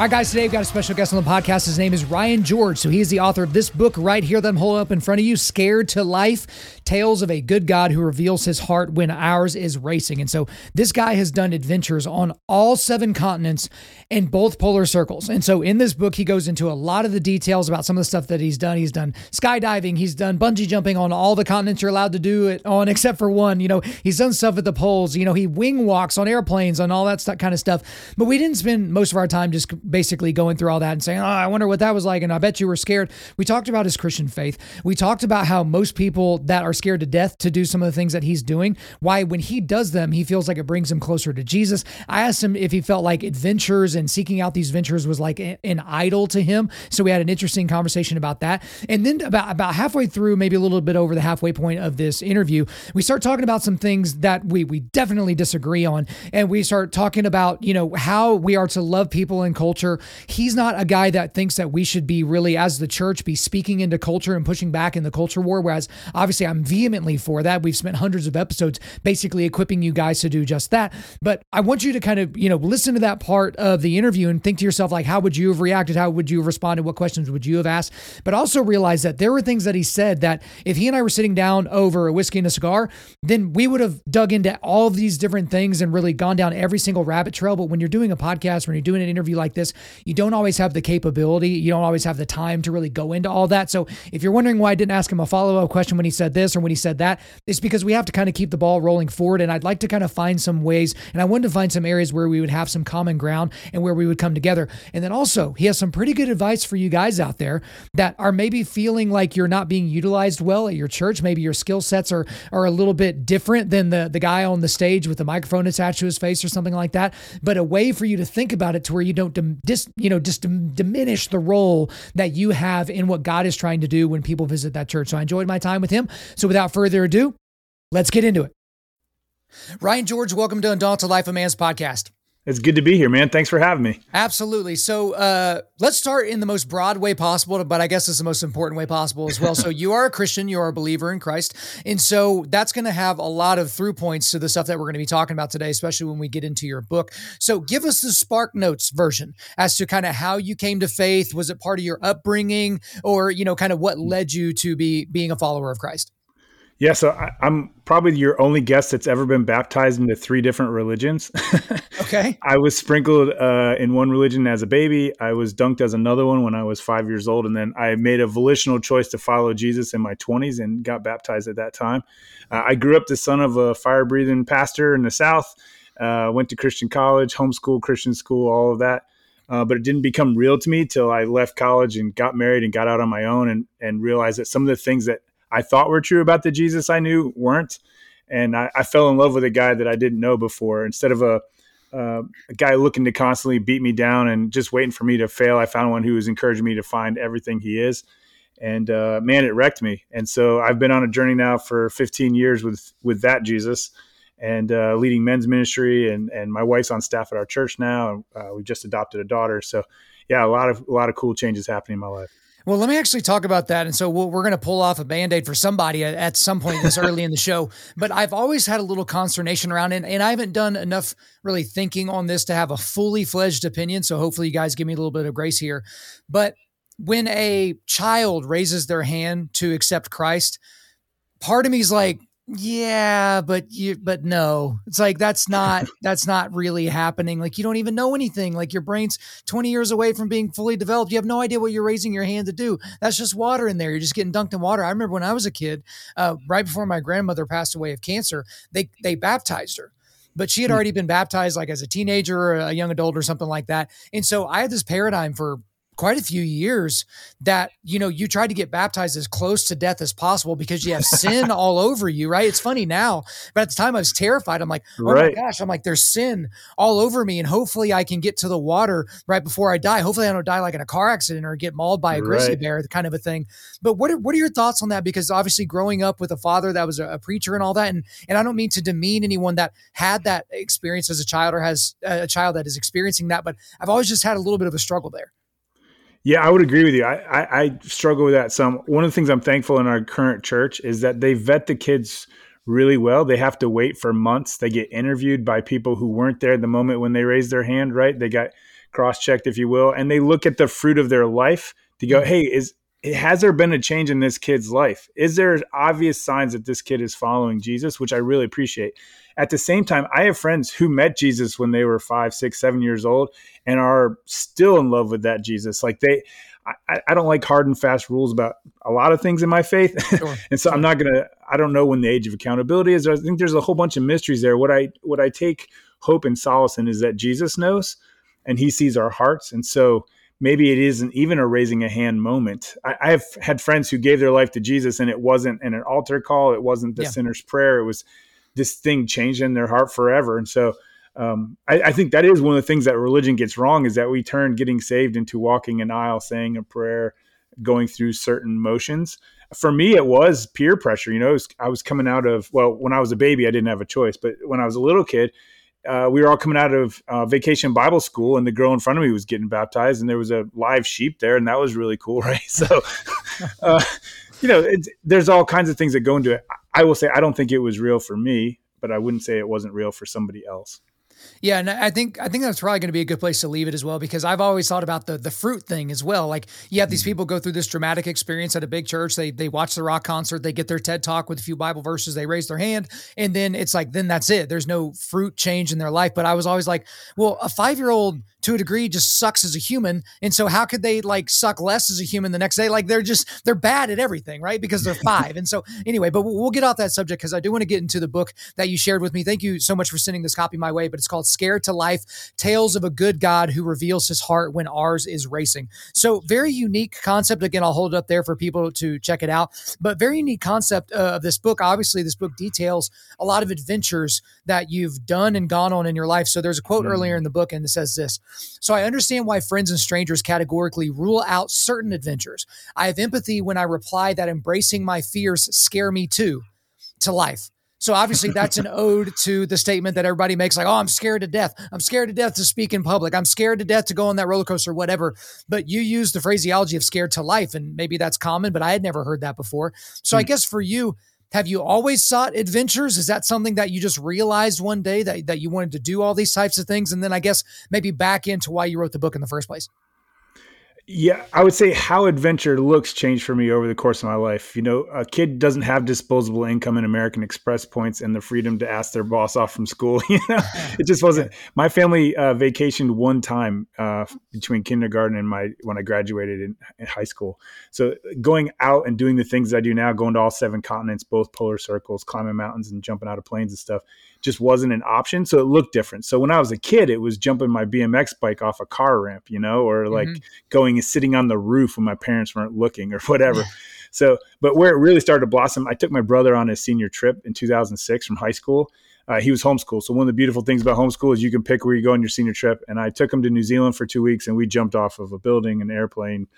All right, guys, today we've got a special guest on the podcast. His name is Ryan George. So he is the author of this book right here that I'm holding up in front of you, Scared to Life Tales of a Good God Who Reveals His Heart When Ours is Racing. And so this guy has done adventures on all seven continents and both polar circles. And so in this book, he goes into a lot of the details about some of the stuff that he's done. He's done skydiving, he's done bungee jumping on all the continents you're allowed to do it on, except for one. You know, he's done stuff at the poles. You know, he wing walks on airplanes, on all that stuff, kind of stuff. But we didn't spend most of our time just basically going through all that and saying, oh, I wonder what that was like. And I bet you were scared. We talked about his Christian faith. We talked about how most people that are scared to death to do some of the things that he's doing, why when he does them, he feels like it brings him closer to Jesus. I asked him if he felt like adventures and seeking out these ventures was like an idol to him. So we had an interesting conversation about that. And then about, about halfway through, maybe a little bit over the halfway point of this interview, we start talking about some things that we, we definitely disagree on. And we start talking about, you know, how we are to love people and culture. He's not a guy that thinks that we should be really, as the church, be speaking into culture and pushing back in the culture war. Whereas obviously I'm vehemently for that. We've spent hundreds of episodes basically equipping you guys to do just that. But I want you to kind of, you know, listen to that part of the interview and think to yourself, like, how would you have reacted? How would you have responded? What questions would you have asked? But also realize that there were things that he said that if he and I were sitting down over a whiskey and a cigar, then we would have dug into all of these different things and really gone down every single rabbit trail. But when you're doing a podcast, when you're doing an interview like this, you don't always have the capability, you don't always have the time to really go into all that. So if you're wondering why I didn't ask him a follow up question when he said this or when he said that, it's because we have to kind of keep the ball rolling forward. And I'd like to kind of find some ways, and I wanted to find some areas where we would have some common ground and where we would come together. And then also, he has some pretty good advice for you guys out there that are maybe feeling like you're not being utilized well at your church. Maybe your skill sets are are a little bit different than the the guy on the stage with the microphone attached to his face or something like that. But a way for you to think about it to where you don't dis, you know just diminish the role that you have in what God is trying to do when people visit that church. So I enjoyed my time with him. So without further ado, let's get into it. Ryan George, welcome to Undaunted Life of Man's podcast. It's good to be here, man. Thanks for having me. Absolutely. So uh, let's start in the most broad way possible, but I guess it's the most important way possible as well. so you are a Christian, you are a believer in Christ. And so that's going to have a lot of through points to the stuff that we're going to be talking about today, especially when we get into your book. So give us the Spark Notes version as to kind of how you came to faith. Was it part of your upbringing or, you know, kind of what led you to be being a follower of Christ? Yeah, so I, am probably your only guest that's ever been baptized into three different religions. okay. I was sprinkled uh, in one religion as a baby. I was dunked as another one when I was five years old. And then I made a volitional choice to follow Jesus in my 20s and got baptized at that time. Uh, I grew up the son of a fire breathing pastor in the South, uh, went to Christian college, homeschool, Christian school, all of that. Uh, but it didn't become real to me till I left college and got married and got out on my own and, and realized that some of the things that I thought were true about the Jesus I knew weren't. And I, I fell in love with a guy that I didn't know before. Instead of a, uh, a guy looking to constantly beat me down and just waiting for me to fail, I found one who was encouraging me to find everything he is. And uh, man, it wrecked me. And so I've been on a journey now for 15 years with with that Jesus, and uh, leading men's ministry. And and my wife's on staff at our church now. Uh, we just adopted a daughter. So yeah, a lot of a lot of cool changes happening in my life. Well, let me actually talk about that. And so we we are going to pull off a band aid for somebody at, at some point this early in the show. But I've always had a little consternation around it. And I haven't done enough really thinking on this to have a fully fledged opinion. So hopefully you guys give me a little bit of grace here. But when a child raises their hand to accept Christ, part of me is like, yeah but you but no it's like that's not that's not really happening like you don't even know anything like your brain's 20 years away from being fully developed you have no idea what you're raising your hand to do that's just water in there you're just getting dunked in water i remember when i was a kid uh, right before my grandmother passed away of cancer they they baptized her but she had hmm. already been baptized like as a teenager or a young adult or something like that and so i had this paradigm for quite a few years that you know you tried to get baptized as close to death as possible because you have sin all over you, right? It's funny now, but at the time I was terrified. I'm like, oh right. my gosh, I'm like, there's sin all over me, and hopefully I can get to the water right before I die. Hopefully I don't die like in a car accident or get mauled by a grizzly right. bear, kind of a thing. But what are, what are your thoughts on that? Because obviously growing up with a father that was a, a preacher and all that, and and I don't mean to demean anyone that had that experience as a child or has a child that is experiencing that, but I've always just had a little bit of a struggle there. Yeah, I would agree with you. I, I, I, struggle with that some. One of the things I'm thankful in our current church is that they vet the kids really well. They have to wait for months. They get interviewed by people who weren't there the moment when they raised their hand, right? They got cross checked, if you will, and they look at the fruit of their life to go, hey, is has there been a change in this kid's life? Is there obvious signs that this kid is following Jesus, which I really appreciate. At the same time, I have friends who met Jesus when they were five, six, seven years old and are still in love with that Jesus. Like they, I, I don't like hard and fast rules about a lot of things in my faith. Sure. and so I'm not going to, I don't know when the age of accountability is. I think there's a whole bunch of mysteries there. What I, what I take hope and solace in is that Jesus knows and he sees our hearts. And so, maybe it isn't even a raising a hand moment. I, I, have had friends who gave their life to Jesus and it wasn't in an altar call, it wasn't the yeah. sinner's prayer, it was this thing changed in their heart forever. And so um, I, I, think that is one of the things that religion gets wrong is that we turn getting saved into walking an aisle, saying a prayer, going through certain motions. For me, it was peer pressure. You know, was, I was coming out of, well, when I was a baby, I didn't have a choice. But when I was a little kid, uh, we were all coming out of uh, vacation Bible school, and the girl in front of me was getting baptized, and there was a live sheep there, and that was really cool, right? So, uh, you know, there's all kinds of things that go into it. I will say I don't think it was real for me, but I wouldn't say it wasn't real for somebody else. Yeah, and I think I think that's probably going to be a good place to leave it as well because I've always thought about the the fruit thing as well. Like you have these mm-hmm. people go through this dramatic experience at a big church. They they watch the rock concert, they get their TED talk with a few Bible verses, they raise their hand, and then it's like then that's it. There's no fruit change in their life. But I was always like, well, a five year old to a degree just sucks as a human. And so how could they like suck less as a human the next day? Like they're just they're bad at everything right? Because they're five. And so anyway but we'll get off that subject because i do want to get into the book that you shared with me. Thank you so much for sending this copy my way but it's called scared to life tales of a good god who reveals his heart when ours is racing. So very unique concept. Again i'll hold it up there for people to check it out. But very unique concept uh, of this book. Obviously this book details a lot of adventures that you've done and gone on in your life. So there's a quote mm. earlier in the book and it says this so I understand why friends and strangers categorically rule out certain adventures. I have empathy when I reply that embracing my fears scare me too to life. So obviously that's an ode to the statement that everybody makes like, oh, I'm scared to death. I'm scared to death to speak in public. I'm scared to death to go on that roller coaster, whatever. But you use the phraseology of scared to life. And maybe that's common, but I had never heard that before. So I hmm. guess for you, have you always sought adventures? Is that something that you just realized one day that, that you wanted to do all these types of things? And then I guess maybe back into why you wrote the book in the first place. Yeah, I would say how adventure looks changed for me over the course of my life. You know, a kid doesn't have disposable income and American Express points and the freedom to ask their boss off from school. You know, it just wasn't. My family uh, vacationed one time uh, between kindergarten and my when I graduated in, in, high school. So going out and doing the things I do now, going to all seven continents, both polar circles, climbing mountains, and jumping out of planes and stuff just wasn't an option. So it looked different. So when I was a kid, it was jumping my BMX bike off a car ramp, you know, or like mm-hmm. going and sitting on the roof when my parents weren't looking or whatever. so, but where it really started to blossom, I took my brother on his senior trip in 2006 from high school. Uh, he was homeschooled. So one of the beautiful things about homeschool is you can pick where you go on your senior trip. And I took him to New Zealand for two weeks and we jumped off of a building, an airplane,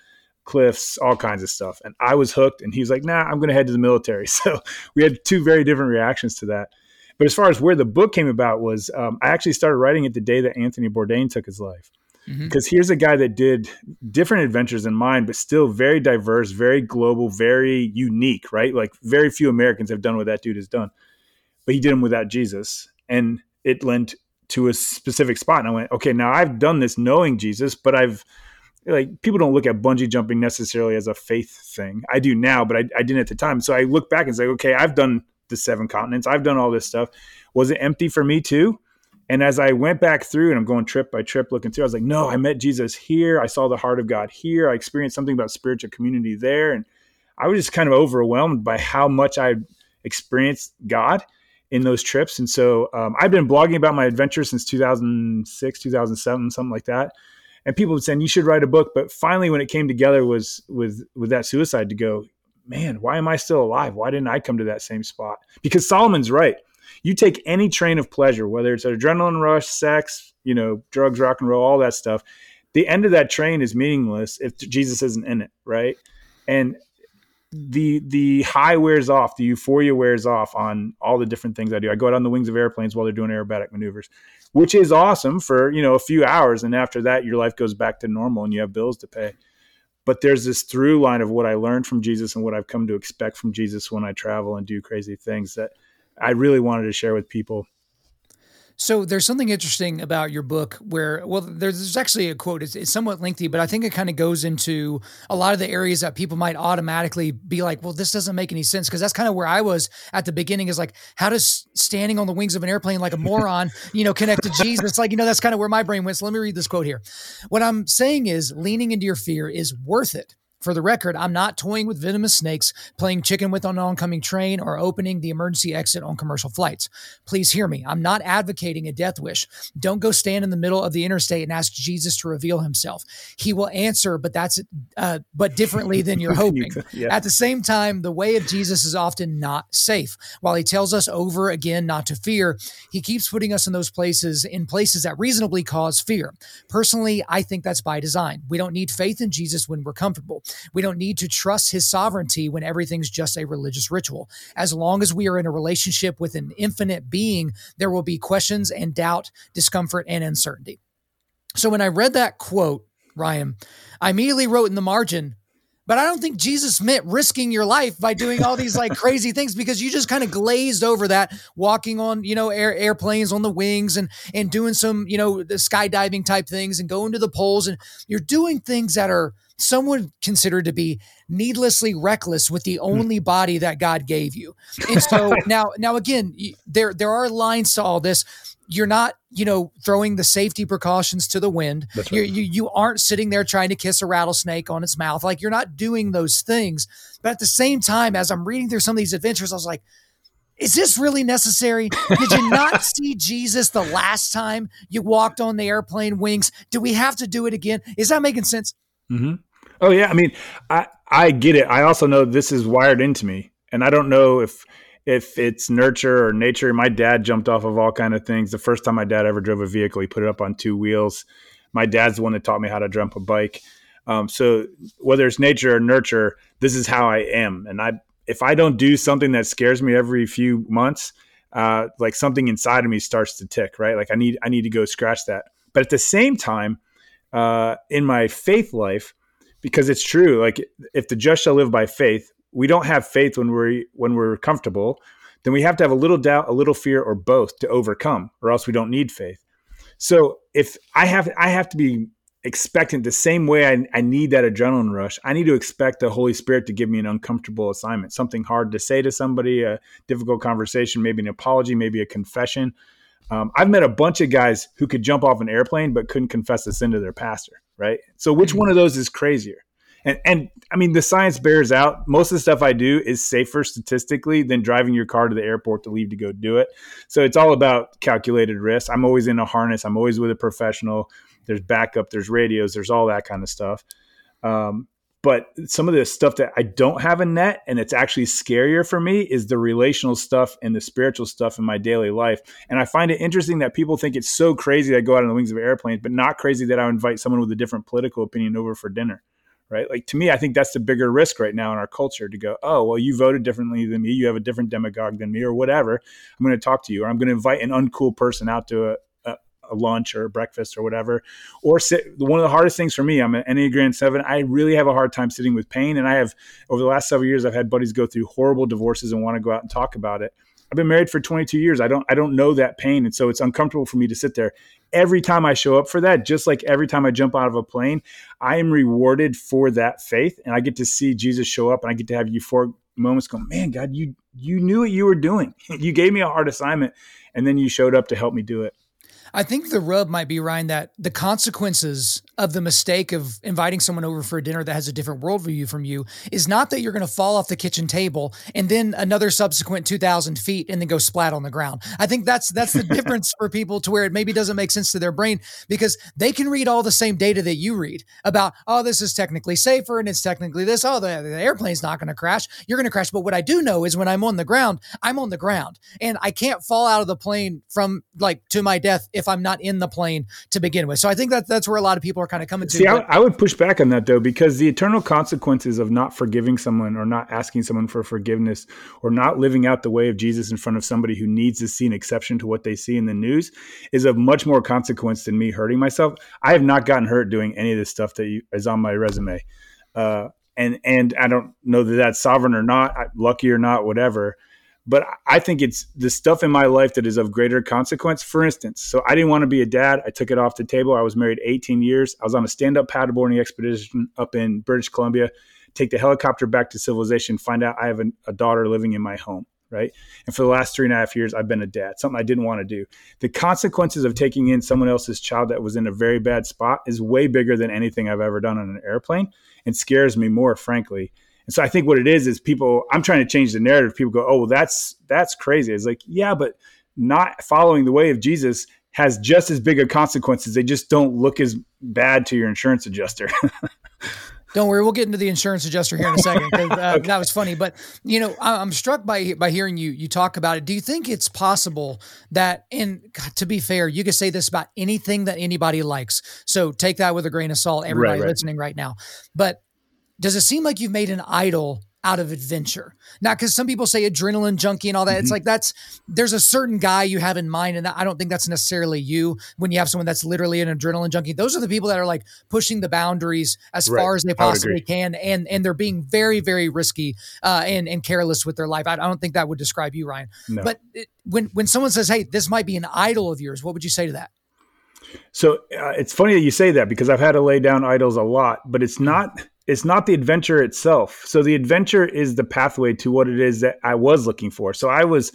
cliffs, all kinds of stuff. And I was hooked. And he was like, nah, I'm going to head to the military. So we had two very different reactions to that. But as far as where the book came about was um, I actually started writing it the day that Anthony Bourdain took his life. Because mm-hmm. here's a guy that did different adventures than mine, but still very diverse, very global, very unique, right? Like very few Americans have done what that dude has done. But he did them without Jesus. And it lent to a specific spot. And I went, okay, now I've done this knowing Jesus, but I've like people don't look at bungee jumping necessarily as a faith thing. I do now, but I, I didn't at the time. So I look back and say, okay, I've done the seven continents. I've done all this stuff. Was it empty for me too? And as I went back through and I'm going trip by trip looking through, I was like, no, I met Jesus here. I saw the heart of God here. I experienced something about spiritual community there. And I was just kind of overwhelmed by how much I experienced God in those trips. And so um, I've been blogging about my adventures since 2006, 2007, something like that. and people would say you should write a book. But finally, when it came together, was with with that suicide to go, man, why am I still alive? Why didn't I come to that same spot? Because Solomon's right. You take any train of pleasure, whether it's adrenaline rush, sex, you know, drugs, rock and roll, all that stuff. The end of that train is meaningless if Jesus isn't in it, right? And the the high wears off, the euphoria wears off on all the different things I do. I go out on the wings of airplanes while they're doing aerobatic maneuvers, which is awesome for you know a few hours, and after that, your life goes back to normal and you have bills to pay. But there's this through line of what I learned from Jesus and what I've come to expect from Jesus when I travel and do crazy things that I really wanted to share with people so there's something interesting about your book where, well, there's, there's actually a quote. It's, it's, somewhat lengthy, but I think it kind of goes into a lot of the areas that people might automatically be like, well, this doesn't make any sense. Cause that's kind of where I was at the beginning is like, how does standing on the wings of an airplane like a moron, you know, connect to Jesus? Like, you know, that's kind of where my brain went. So let me read this quote here. What I'm saying is leaning into your fear is worth it for the record, I'm not toying with venomous snakes, playing chicken with an oncoming train, or opening the emergency exit on commercial flights. Please hear me. I'm not advocating a death wish. Don't go stand in the middle of the interstate and ask Jesus to reveal himself. He will answer, but that's uh, but differently than you're hoping. yeah. At the same time, the way of Jesus is often not safe. While he tells us over again not to fear, he keeps putting us in those places in places that reasonably cause fear. Personally, I think that's by design. We don't need faith in Jesus when we're comfortable. We don't need to trust his sovereignty when everything's just a religious ritual. As long as we are in a relationship with an infinite being, there will be questions and doubt, discomfort, and uncertainty. So when I read that quote, Ryan, I immediately wrote in the margin, but I don't think Jesus meant risking your life by doing all these like crazy things because you just kind of glazed over that, walking on you know air, airplanes on the wings and and doing some you know the skydiving type things and going to the poles and you're doing things that are someone considered to be needlessly reckless with the hmm. only body that God gave you. And so now, now again, there there are lines to all this. You're not, you know, throwing the safety precautions to the wind. Right. You you aren't sitting there trying to kiss a rattlesnake on its mouth. Like you're not doing those things. But at the same time, as I'm reading through some of these adventures, I was like, is this really necessary? Did you not see Jesus the last time you walked on the airplane wings? Do we have to do it again? Is that making sense? Mm-hmm. Oh yeah, I mean, I I get it. I also know this is wired into me, and I don't know if if it's nurture or nature. My dad jumped off of all kind of things. The first time my dad ever drove a vehicle, he put it up on two wheels. My dad's the one that taught me how to jump a bike. Um, so whether it's nature or nurture, this is how I am. And I, if I don't do something that scares me every few months, uh, like something inside of me starts to tick, right? Like I need, I need to go scratch that. But at the same time, uh, in my faith life, because it's true. Like if the just shall live by faith, we don't have faith when we're when we're comfortable. Then we have to have a little doubt, a little fear, or both to overcome, or else we don't need faith. So if I have I have to be expectant the same way I, I need that adrenaline rush, I need to expect the Holy Spirit to give me an uncomfortable assignment, something hard to say to somebody, a difficult conversation, maybe an apology, maybe a confession. Um, I've met a bunch of guys who could jump off an airplane but couldn't confess the sin to their pastor right? So which one of those is crazier? And and I mean the science bears out. Most of the stuff I do is safer statistically than driving your car to the airport to leave to go do it. So it's all about calculated risk. I'm always in a harness. I'm always with a professional. There's backup. There's radios. There's all that kind of stuff. Um, but some of the stuff that I don't have a net and it's actually scarier for me is the relational stuff and the spiritual stuff in my daily life. And I find it interesting that people think it's so crazy that I go out on the wings of airplanes, but not crazy that I invite someone with a different political opinion over for dinner. Right. Like to me, I think that's the bigger risk right now in our culture to go, oh, well, you voted differently than me. You have a different demagogue than me or whatever. I'm going to talk to you or I'm going to invite an uncool person out to a, a lunch or a breakfast or whatever. Or sit. One of the hardest things for me, I'm an Enneagram Seven. I really have a hard time sitting with pain, and I have over the last several years, I've had buddies go through horrible divorces and want to go out and talk about it. I've been married for 22 years. I don't I don't know that pain, and so it's uncomfortable for me to sit there. Every time I show up for that, just like every time I jump out of a plane, I am rewarded for that faith, and I get to see Jesus show up, and I get to have euphoric moments. Go, man, God, you you knew what you were doing. you gave me a hard assignment, and then you showed up to help me do it. I think the rub might be Ryan that the consequences of the mistake of inviting someone over for a dinner that has a different worldview from you is not that you're going to fall off the kitchen table and then another subsequent 2,000 feet and then go splat on the ground. I think that's that's the difference for people to where it maybe doesn't make sense to their brain because they can read all the same data that you read about, oh, this is technically safer and it's technically this. Oh, the, the airplane's not going to crash. You're going to crash. But what I do know is when I'm on the ground, I'm on the ground and I can't fall out of the plane from like to my death if I'm not in the plane to begin with. So I think that that's where a lot of people are kind of coming to. See, I, I, would push back on that though, because the eternal consequences of not forgiving someone or not asking someone for forgiveness or not living out the way of Jesus in front of somebody who needs to see an exception to what they see in the news is of much more consequence than me hurting myself. I have not gotten hurt doing any of this stuff that you, is on my resume. Uh, and, and I don't know that that's sovereign or not, lucky or not, whatever but I think it's the stuff in my life that is of greater consequence. For instance, so I didn't want to be a dad. I took it off the table. I was married 18 years. I was on a stand up paddleboarding expedition up in British Columbia. Take the helicopter back to civilization, find out I have a, a daughter living in my home, right? And for the last three and a half years, I've been a dad, something I didn't want to do. The consequences of taking in someone else's child that was in a very bad spot is way bigger than anything I've ever done on an airplane and scares me more, frankly. And so I think what it is is people. I'm trying to change the narrative. People go, "Oh, well, that's that's crazy." It's like, yeah, but not following the way of Jesus has just as big of consequences. They just don't look as bad to your insurance adjuster. Don't worry, we'll get into the insurance adjuster here in a second. Uh, okay. That was funny, but you know, I'm struck by by hearing you you talk about it. Do you think it's possible that, and God, to be fair, you could say this about anything that anybody likes. So take that with a grain of salt, everybody right, right. listening right now. But does it seem like you've made an idol out of adventure? Not because some people say adrenaline junkie and all that. Mm-hmm. It's like that's there's a certain guy you have in mind, and I don't think that's necessarily you. When you have someone that's literally an adrenaline junkie, those are the people that are like pushing the boundaries as right. far as they possibly can, and and they're being very very risky uh, and and careless with their life. I, I don't think that would describe you, Ryan. No. But it, when when someone says, "Hey, this might be an idol of yours," what would you say to that? So uh, it's funny that you say that because I've had to lay down idols a lot, but it's not it's not the adventure itself. So the adventure is the pathway to what it is that I was looking for. So I was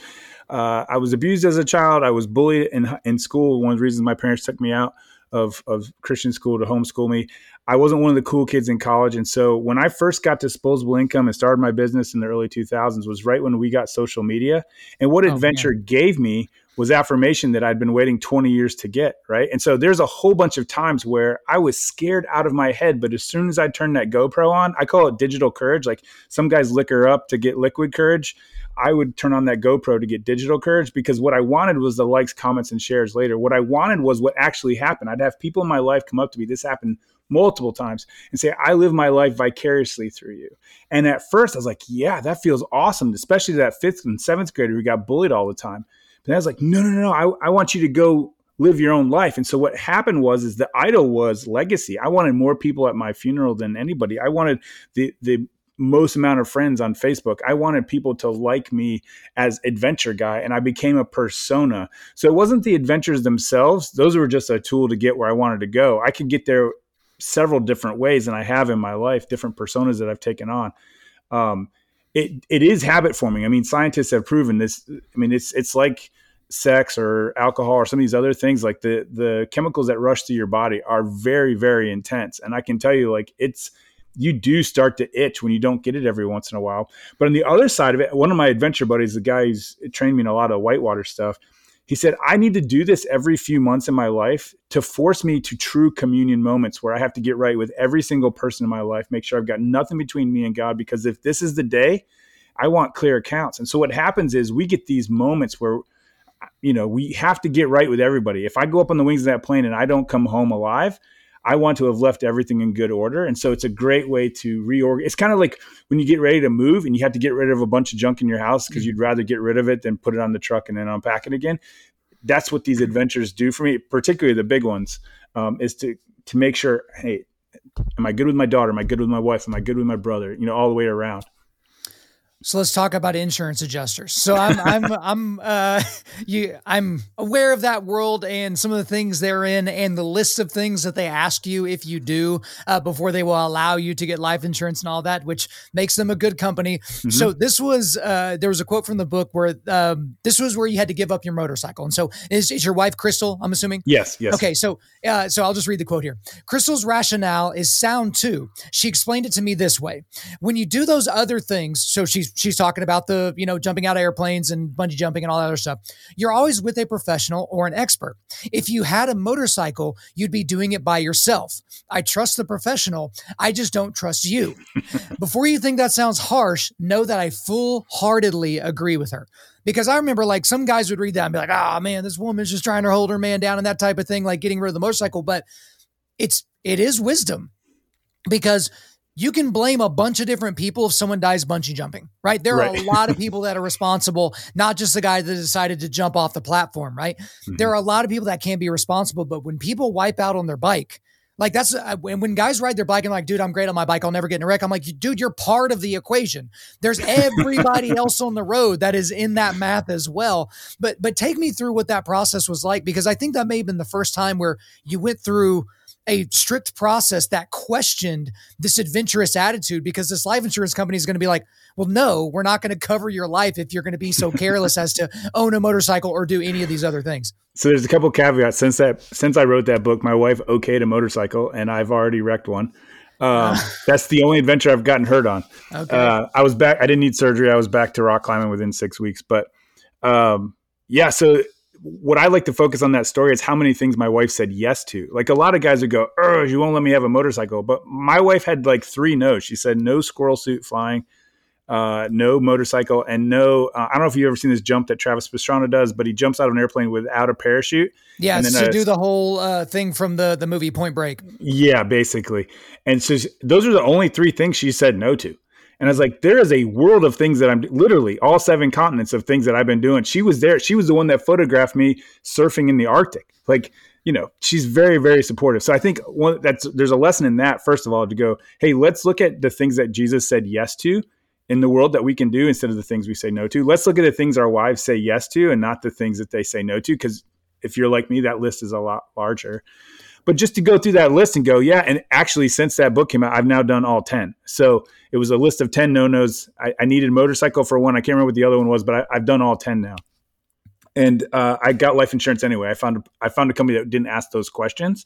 uh, I was abused as a child. I was bullied in in school. One of the reasons my parents took me out of of Christian school to homeschool me. I wasn't one of the cool kids in college, and so when I first got disposable income and started my business in the early 2000s was right when we got social media. And what oh, adventure man. gave me was affirmation that I'd been waiting 20 years to get, right? And so there's a whole bunch of times where I was scared out of my head, but as soon as I turned that GoPro on, I call it digital courage. Like some guys liquor up to get liquid courage. I would turn on that GoPro to get digital courage because what I wanted was the likes, comments, and shares later. What I wanted was what actually happened. I'd have people in my life come up to me. This happened multiple times and say, I live my life vicariously through you. And at first I was like, yeah, that feels awesome, especially that fifth and seventh grader who got bullied all the time. And I was like, no, no, no, I, I want you to go live your own life. And so what happened was is the idol was legacy. I wanted more people at my funeral than anybody. I wanted the the most amount of friends on Facebook. I wanted people to like me as adventure guy and I became a persona. So it wasn't the adventures themselves. Those were just a tool to get where I wanted to go. I could get there several different ways and I have in my life, different personas that I've taken on. Um, it it is habit forming. I mean, scientists have proven this. I mean, it's it's like sex or alcohol or some of these other things. Like the the chemicals that rush through your body are very very intense, and I can tell you, like it's you do start to itch when you don't get it every once in a while. But on the other side of it, one of my adventure buddies, the guy who's trained me in a lot of whitewater stuff, he said, I need to do this every few months in my life to force me to true communion moments where I have to get right with every single person in my life, make sure I've got nothing between me and God. Because if this is the day, I want clear accounts. And so what happens is we get these moments where, you know, we have to get right with everybody. If I go up on the wings of that plane and I don't come home alive, I want to have left everything in good order. And so it's a great way to reorganize. It's kind of like when you get ready to move and you have to get rid of a bunch of junk in your house because mm-hmm. you'd rather get rid of it than put it on the truck and then unpack it again. That's what these adventures do for me, particularly the big ones, um, is to to make sure, hey, am I good with my daughter? Am I good with my wife? Am I good with my brother? You know, all the way around. So let's talk about insurance adjusters. So I'm I'm I'm uh you I'm aware of that world and some of the things they're in and the list of things that they ask you if you do uh, before they will allow you to get life insurance and all that, which makes them a good company. Mm-hmm. So this was uh there was a quote from the book where um this was where you had to give up your motorcycle. And so is, is your wife Crystal, I'm assuming? Yes, yes. Okay, so uh so I'll just read the quote here. Crystal's rationale is sound too. She explained it to me this way. When you do those other things, so she's she's talking about the you know jumping out of airplanes and bungee jumping and all that other stuff. You're always with a professional or an expert. If you had a motorcycle, you'd be doing it by yourself. I trust the professional. I just don't trust you. Before you think that sounds harsh, know that I full heartedly agree with her because I remember like some guys would read that and be like, "Oh man, this woman's just trying to hold her man down and that type of thing, like getting rid of the motorcycle." But it's it is wisdom because you can blame a bunch of different people if someone dies bungee jumping, right? There right. are a lot of people that are responsible, not just the guy that decided to jump off the platform, right? Mm-hmm. There are a lot of people that can't be responsible, but when people wipe out on their bike, like that's uh, when, when guys ride their bike and like, dude, I'm great on my bike. I'll never get in a wreck. I'm like, dude, you're part of the equation. There's everybody else on the road that is in that math as well. But but take me through what that process was like because I think that may have been the first time where you went through a strict process that questioned this adventurous attitude because this life insurance company is going to be like, well, no, we're not going to cover your life if you're going to be so careless as to own a motorcycle or do any of these other things. So there's a couple caveats since that since I wrote that book, my wife okayed a motorcycle and I've already wrecked one. Um, that's the only adventure I've gotten hurt on. Okay. Uh, I was back. I didn't need surgery. I was back to rock climbing within six weeks. But um, yeah, so what I like to focus on that story is how many things my wife said yes to. Like a lot of guys would go, "Oh, you won't let me have a motorcycle," but my wife had like three no's. She said no squirrel suit flying, uh, no motorcycle, and no. Uh, I don't know if you've ever seen this jump that Travis Pastrana does, but he jumps out of an airplane without a parachute. Yeah, to do the whole uh, thing from the the movie Point Break. Yeah, basically. And so those are the only three things she said no to. And I was like, there is a world of things that I'm literally all seven continents of things that I've been doing. She was there. She was the one that photographed me surfing in the Arctic. Like, you know, she's very, very supportive. So I think one that's there's a lesson in that, first of all, to go, hey, let's look at the things that Jesus said yes to in the world that we can do instead of the things we say no to. Let's look at the things our wives say yes to and not the things that they say no to. Because if you're like me, that list is a lot larger. But just to go through that list and go, yeah, and actually, since that book came out, I've now done all 10. So it was a list of 10 no nos. I, I, needed motorcycle for one. I can't remember what the other one was, but I, have done all 10 now. And uh, I got life insurance anyway. I found, I found a company that didn't ask those questions.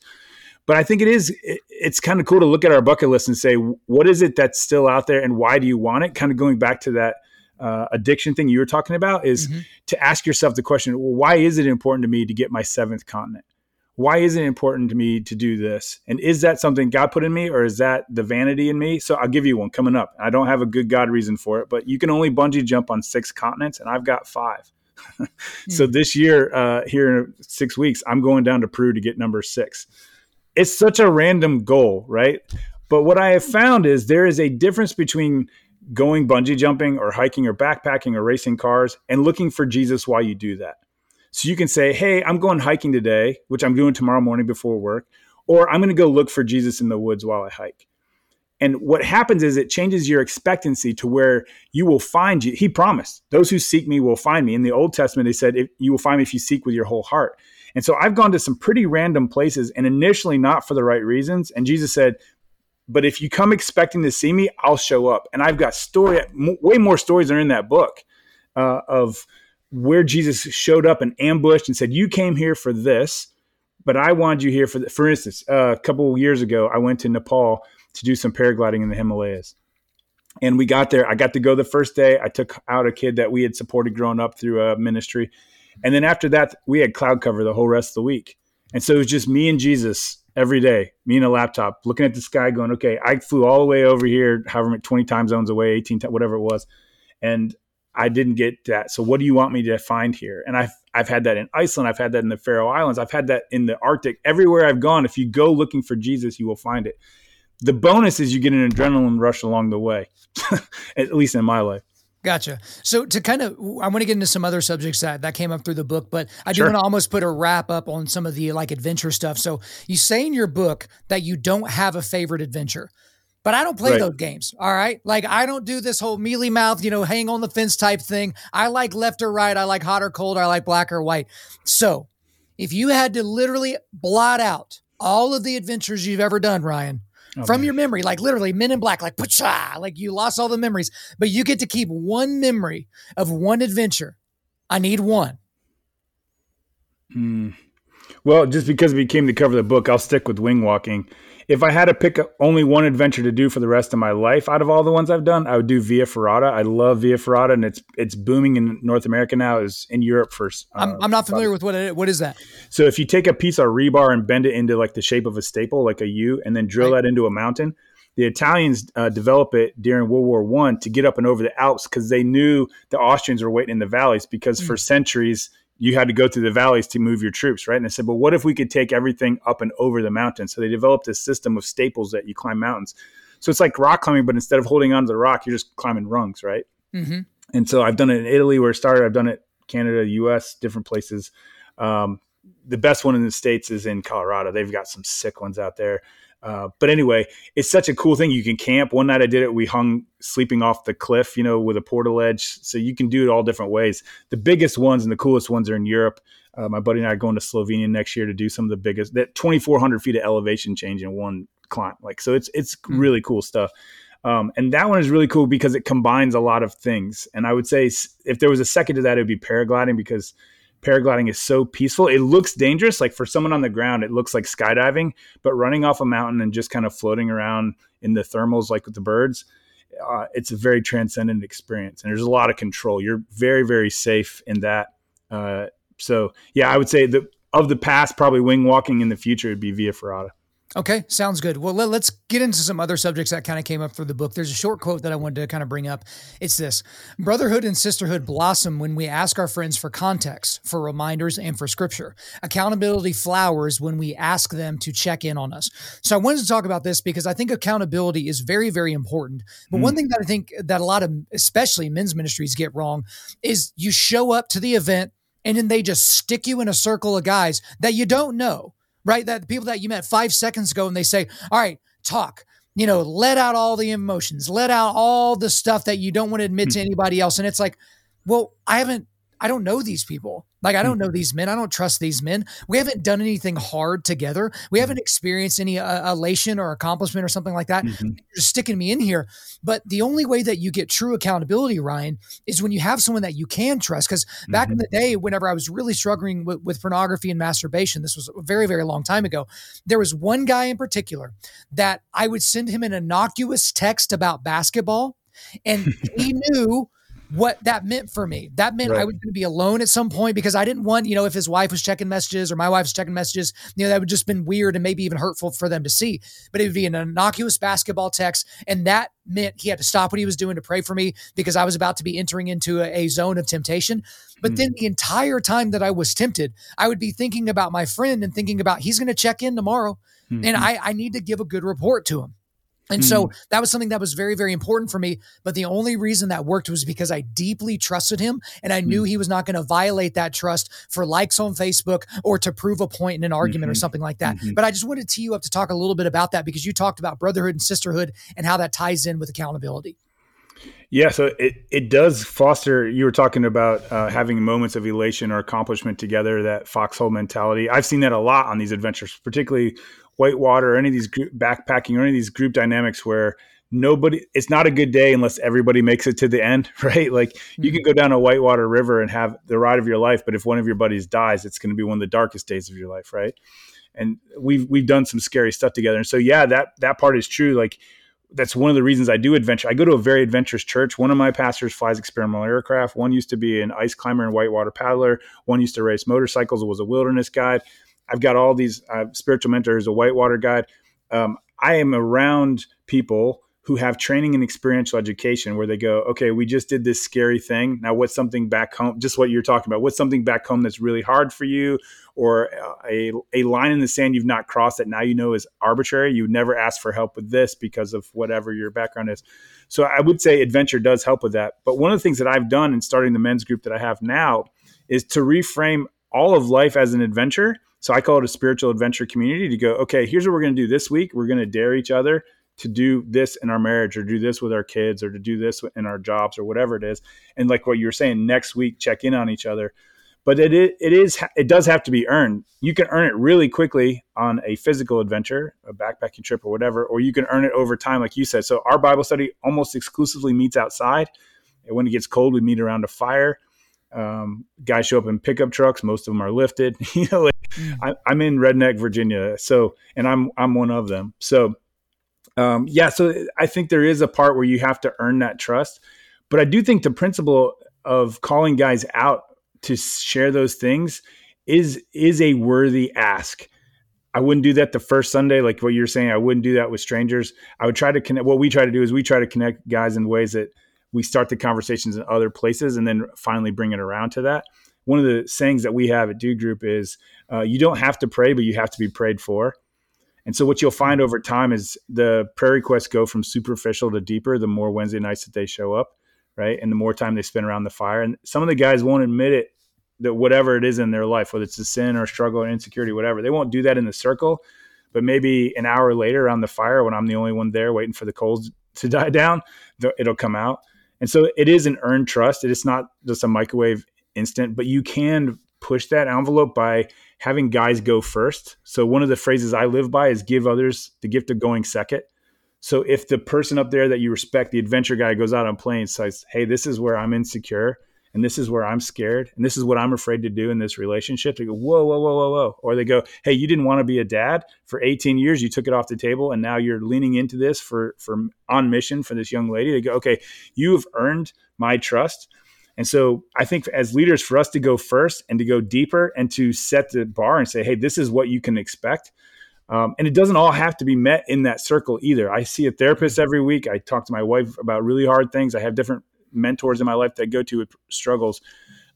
But I think it is, it, it's kind of cool to look at our bucket list and say, what is it that's still out there and why do you want it? Kind of going back to that uh, addiction thing you were talking about is mm-hmm. to ask yourself the question, well, why is it important to me to get my seventh continent? Why is it important to me to do this? And is that something God put in me or is that the vanity in me? So I'll give you one coming up. I don't have a good God reason for it, but you can only bungee jump on six continents and I've got five. so hmm. this year, uh, here in six weeks, I'm going down to Peru to get number six. It's such a random goal, right? But what I have found is there is a difference between going bungee jumping or hiking or backpacking or racing cars and looking for Jesus while you do that. So you can say, hey, I'm going hiking today, which I'm doing tomorrow morning before work, or I'm going to go look for Jesus in the woods while I hike. And what happens is it changes your expectancy to where you will find you. He promised, those who seek me will find me. In the Old Testament, they said, you will find me if you seek with your whole heart. And so I've gone to some pretty random places and initially not for the right reasons. And Jesus said, but if you come expecting to see me, I'll show up. And I've got story, way more stories are in that book uh, of where Jesus showed up and ambushed and said, "You came here for this, but I wanted you here for." For instance, uh, a couple of years ago, I went to Nepal to do some paragliding in the Himalayas, and we got there. I got to go the first day. I took out a kid that we had supported growing up through a ministry, and then after that, we had cloud cover the whole rest of the week, and so it was just me and Jesus every day, me and a laptop, looking at the sky, going, "Okay, I flew all the way over here, however many twenty time zones away, eighteen, whatever it was." And I didn't get that. So what do you want me to find here? And I've I've had that in Iceland. I've had that in the Faroe Islands. I've had that in the Arctic. Everywhere I've gone, if you go looking for Jesus, you will find it. The bonus is you get an adrenaline rush along the way, at least in my life. Gotcha. So to kind of, I want to get into some other subjects that that came up through the book, but I do sure. want to almost put a wrap up on some of the like adventure stuff. So you say in your book that you don't have a favorite adventure. But I don't play right. those games. All right. Like I don't do this whole mealy mouth, you know, hang on the fence type thing. I like left or right. I like hot or cold. I like black or white. So if you had to literally blot out all of the adventures you've ever done, Ryan, oh, from man. your memory, like literally Men in Black, like like you lost all the memories, but you get to keep one memory of one adventure. I need one. Hmm. Well, just because it became the cover the book, I'll stick with wing walking if I had to pick only one adventure to do for the rest of my life out of all the ones I've done, I would do Via Ferrata. I love Via Ferrata, and it's it's booming in North America now. Is in Europe first. Uh, I'm, I'm not familiar with what it, what is that. So if you take a piece of rebar and bend it into like the shape of a staple, like a U, and then drill right. that into a mountain, the Italians uh, develop it during World War One to get up and over the Alps because they knew the Austrians were waiting in the valleys because mm-hmm. for centuries you had to go through the valleys to move your troops, right? And they said, but what if we could take everything up and over the mountain? So they developed a system of staples that you climb mountains. So it's like rock climbing, but instead of holding onto the rock, you're just climbing rungs, right? Mm-hmm. And so I've done it in Italy where it started. I've done it Canada, U.S., different places. Um, the best one in the states is in Colorado. They've got some sick ones out there. Uh, but anyway, it's such a cool thing. You can camp. One night I did it. We hung sleeping off the cliff, you know, with a portaledge. So you can do it all different ways. The biggest ones and the coolest ones are in Europe. Uh, my buddy and I are going to Slovenia next year to do some of the biggest. That 2,400 feet of elevation change in one climb. Like so, it's it's mm-hmm. really cool stuff. Um, and that one is really cool because it combines a lot of things. And I would say if there was a second to that, it would be paragliding because paragliding is so peaceful. It looks dangerous. Like for someone on the ground, it looks like skydiving, but running off a mountain and just kind of floating around in the thermals, like with the birds, uh, it's a very transcendent experience. And there's a lot of control. You're very, very safe in that. Uh, so, yeah, I would say that of the past, probably wing walking in the future would be Via Ferrata. Okay, sounds good. Well, let, us get into some other subjects that kind of came up through the book. There's a short quote that I wanted to kind of bring up. It's this Brotherhood and sisterhood blossom when we ask our friends for context, for reminders, and for scripture. Accountability flowers when we ask them to check in on us. So I wanted to talk about this because I think accountability is very, very important. But mm. one thing that I think that a lot of, especially men's ministries, get wrong is you show up to the event and then they just stick you in a circle of guys that you don't know right? That the people that you met five seconds ago and they say, all right, talk, you know, let out all the emotions, let out all the stuff that you don't want to admit to hmm. anybody else. And it's like, well, I haven't, I don't know these people. Like, I don't know these men. I don't trust these men. We haven't done anything hard together. We haven't experienced any uh, elation or accomplishment or something like that. Mm-hmm. You're just sticking me in here. But the only way that you get true accountability, Ryan, is when you have someone that you can trust. Because back mm-hmm. in the day, whenever I was really struggling with, with pornography and masturbation, this was a very, very long time ago, there was one guy in particular that I would send him an innocuous text about basketball. And he knew what that meant for me. That meant right. I was going to be alone at some point because I didn't want, you know, if his wife was checking messages or my wife was checking messages, you know, that would just been weird and maybe even hurtful for them to see. But it would be an innocuous basketball text. And that meant he had to stop what he was doing to pray for me because I was about to be entering into a, a zone of temptation. But mm. then the entire time that I was tempted, I would be thinking about my friend and thinking about he's going to check in tomorrow. Mm-hmm. And I, I need to give a good report to him. And mm. so that was something that was very, very important for me. But the only reason that worked was because I deeply trusted him and I knew mm. he was not going to violate that trust for likes on Facebook or to prove a point in an argument mm-hmm. or something like that. Mm-hmm. But I just wanted to tee you up to talk a little bit about that because you talked about brotherhood and sisterhood and how that ties in with accountability. Yeah, so it, it does foster. You were talking about uh, having moments of elation or accomplishment together, that foxhole mentality. I've seen that a lot on these adventures, particularly whitewater or any of these group backpacking or any of these group dynamics where nobody it's not a good day unless everybody makes it to the end right like mm-hmm. you can go down a whitewater river and have the ride of your life but if one of your buddies dies it's going to be one of the darkest days of your life right and we've we've done some scary stuff together and so yeah that that part is true like that's one of the reasons I do adventure. I go to a very adventurous church. One of my pastors flies experimental aircraft. One used to be an ice climber and whitewater paddler. One used to race motorcycles. Was a wilderness guide. I've got all these uh, spiritual mentors, a whitewater guide. Um, I am around people who have training and experiential education where they go, okay, we just did this scary thing. Now, what's something back home? Just what you're talking about. What's something back home that's really hard for you, or a, a line in the sand you've not crossed that now you know is arbitrary? You never asked for help with this because of whatever your background is. So I would say adventure does help with that. But one of the things that I've done in starting the men's group that I have now is to reframe all of life as an adventure so I call it a spiritual adventure community to go, okay, here's what we're going to do this week. We're going to dare each other to do this in our marriage or do this with our kids or to do this in our jobs or whatever it is. And like what you were saying, next week check in on each other. But it it is it does have to be earned. You can earn it really quickly on a physical adventure, a backpacking trip or whatever, or you can earn it over time, like you said. So our Bible study almost exclusively meets outside. And when it gets cold, we meet around a fire um, guys show up in pickup trucks. Most of them are lifted. you know, like, mm. I, am in Redneck, Virginia, so and I'm I'm one of them. So, um, yeah, so I think there is a part where you have to earn that trust, but I do think the principle of calling guys out to share those things is is a worthy ask. I wouldn't do that the first Sunday, like what you're saying. I wouldn't do that with strangers. I would try to connect. What we try to do is we try to connect guys in ways that we start the conversations in other places and then finally bring it around to that. One of the sayings that we have at Dude Group is uh, you don't have to pray, but you have to be prayed for. And so what you'll find over time is the prayer requests go from superficial to deeper the more Wednesday nights that they show up, right? And the more time they spend around the fire. And some of the guys won't admit it that whatever it is in their life, whether it's a sin or a struggle or insecurity, whatever, they won't do that in the circle. But maybe an hour later around the fire, when I'm the only one there waiting for the coals to die down, it'll come out. And so it is an earned trust. It is not just a microwave instant, but you can push that envelope by having guys go first. So one of the phrases I live by is give others the gift of going second. So if the person up there that you respect, the adventure guy goes out on plane says, Hey, this is where I'm insecure and this is where I'm scared, and this is what I'm afraid to do in this relationship. They go, whoa, whoa, whoa, whoa, whoa. Or they go, hey, you didn't want to be a dad for 18 years, you took it off the table, and now you're leaning into this for for on mission for this young lady. They go, okay, you have earned my trust. And so I think as leaders, for us to go first and to go deeper and to set the bar and say, hey, this is what you can expect. Um, and it doesn't all have to be met in that circle either. I see a therapist every week. I talk to my wife about really hard things. I have different mentors in my life that I go to with struggles.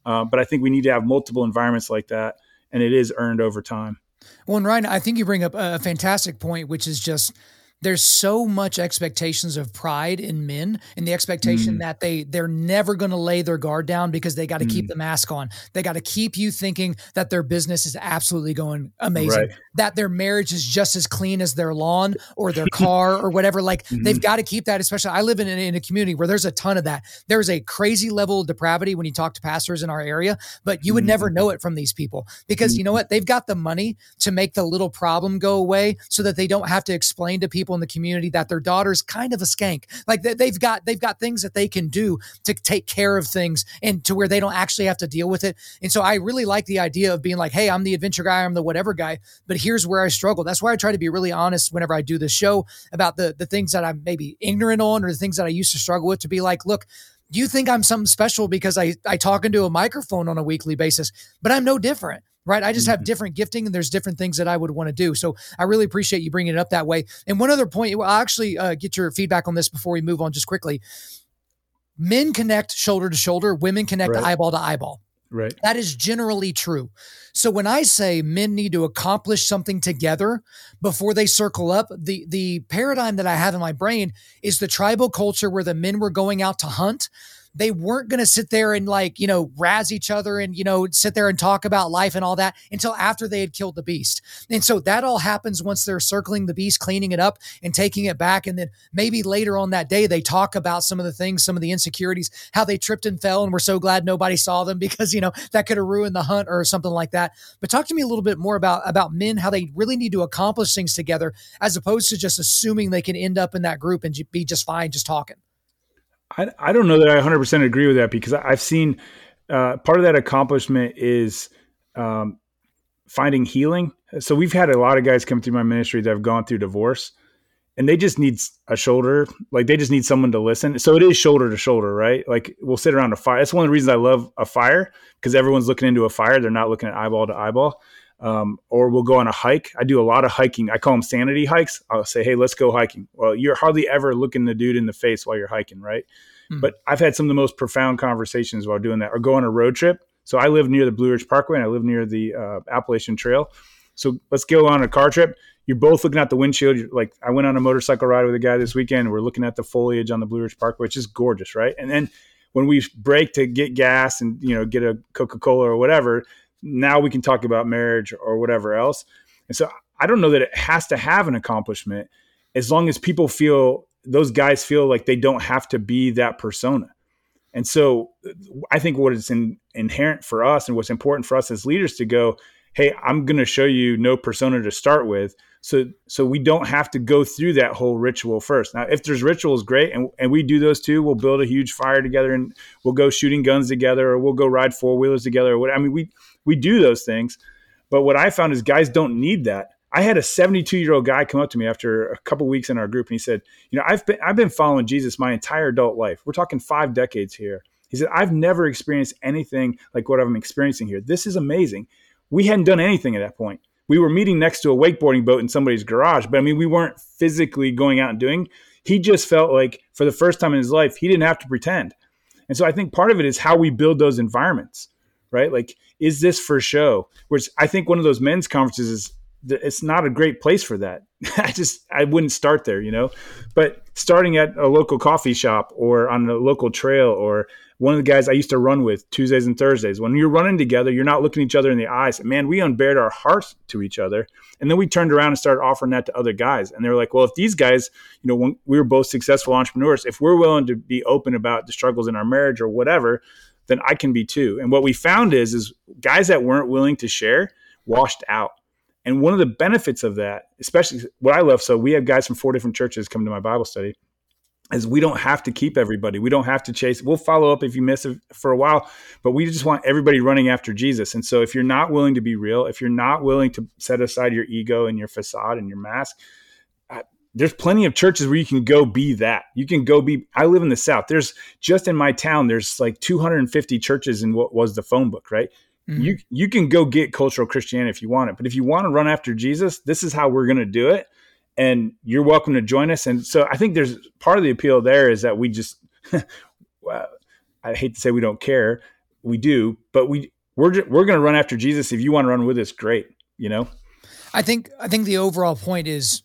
Uh, but I think we need to have multiple environments like that, and it is earned over time. Well, and Ryan, I think you bring up a fantastic point, which is just there's so much expectations of pride in men and the expectation mm. that they they're never going to lay their guard down because they got to mm. keep the mask on they got to keep you thinking that their business is absolutely going amazing right. that their marriage is just as clean as their lawn or their car or whatever like mm-hmm. they've got to keep that especially i live in, in a community where there's a ton of that there's a crazy level of depravity when you talk to pastors in our area but you would mm. never know it from these people because you know mm-hmm. what they've got the money to make the little problem go away so that they don't have to explain to people in the community that their daughter's kind of a skank. Like they've got they've got things that they can do to take care of things and to where they don't actually have to deal with it. And so I really like the idea of being like, hey, I'm the adventure guy, I'm the whatever guy, but here's where I struggle. That's why I try to be really honest whenever I do this show about the the things that I'm maybe ignorant on or the things that I used to struggle with to be like, look, you think I'm something special because I, I talk into a microphone on a weekly basis, but I'm no different right? I just have mm-hmm. different gifting and there's different things that I would want to do. So I really appreciate you bringing it up that way. And one other point, I'll actually uh, get your feedback on this before we move on just quickly. Men connect shoulder to shoulder, women connect right. eyeball to eyeball. Right. That is generally true. So when I say men need to accomplish something together before they circle up, the the paradigm that I have in my brain is the tribal culture where the men were going out to hunt they weren't going to sit there and like, you know, razz each other and, you know, sit there and talk about life and all that until after they had killed the beast. And so that all happens once they're circling the beast, cleaning it up and taking it back. And then maybe later on that day, they talk about some of the things, some of the insecurities, how they tripped and fell and we're so glad nobody saw them because, you know, that could have ruined the hunt or something like that. But talk to me a little bit more about, about men, how they really need to accomplish things together as opposed to just assuming they can end up in that group and be just fine just talking. I, I don't know that I 100% agree with that because I've seen uh, part of that accomplishment is um, finding healing. So we've had a lot of guys come through my ministry that have gone through divorce and they just need a shoulder. Like they just need someone to listen. So it is shoulder to shoulder, right? Like we'll sit around a fire. That's one of the reasons I love a fire because everyone's looking into a fire. They're not looking at eyeball to eyeball. Um, or we'll go on a hike. I do a lot of hiking. I call them sanity hikes. I'll say, "Hey, let's go hiking." Well, you're hardly ever looking the dude in the face while you're hiking, right? Mm. But I've had some of the most profound conversations while doing that. Or go on a road trip. So I live near the Blue Ridge Parkway, and I live near the uh, Appalachian Trail. So let's go on a car trip. You're both looking at the windshield. You're like I went on a motorcycle ride with a guy this weekend. We're looking at the foliage on the Blue Ridge Parkway, which is gorgeous, right? And then when we break to get gas and you know get a Coca Cola or whatever, now we can talk about marriage or whatever else. And so I don't know that it has to have an accomplishment. as long as people feel those guys feel like they don't have to be that persona. And so uh, I think what is in, inherent for us and what's important for us as leaders to go, hey, I'm going to show you no persona to start with. So, so we don't have to go through that whole ritual first. Now, if there's rituals, great, and, and we do those too. We'll build a huge fire together, and we'll go shooting guns together, or we'll go ride four wheelers together. Or what I mean, we we do those things. But what I found is guys don't need that. I had a 72 year old guy come up to me after a couple weeks in our group, and he said, "You know, I've been I've been following Jesus my entire adult life. We're talking five decades here." He said, "I've never experienced anything like what I'm experiencing here. This is amazing." We hadn't done anything at that point we were meeting next to a wakeboarding boat in somebody's garage, but I mean, we weren't physically going out and doing. He just felt like for the first time in his life, he didn't have to pretend. And so I think part of it is how we build those environments, right? Like, is this for show? Which I think one of those men's conferences is it's not a great place for that. I just I wouldn't start there, you know. But starting at a local coffee shop or on a local trail or one of the guys I used to run with Tuesdays and Thursdays. When you're running together, you're not looking each other in the eyes. Man, we unbared our hearts to each other. And then we turned around and started offering that to other guys. And they were like, well, if these guys, you know, when we were both successful entrepreneurs, if we're willing to be open about the struggles in our marriage or whatever, then I can be too. And what we found is, is guys that weren't willing to share washed out. And one of the benefits of that, especially what I love, so we have guys from four different churches come to my Bible study is we don't have to keep everybody. We don't have to chase. We'll follow up if you miss it for a while, but we just want everybody running after Jesus. And so if you're not willing to be real, if you're not willing to set aside your ego and your facade and your mask, there's plenty of churches where you can go be that. You can go be. I live in the South. There's just in my town. There's like 250 churches in what was the phone book, right? Mm-hmm. You you can go get cultural Christianity if you want it, but if you want to run after Jesus, this is how we're going to do it and you're welcome to join us. And so I think there's part of the appeal there is that we just, well, I hate to say we don't care, we do, but we we're we're going to run after Jesus. If you want to run with us, great. You know, I think I think the overall point is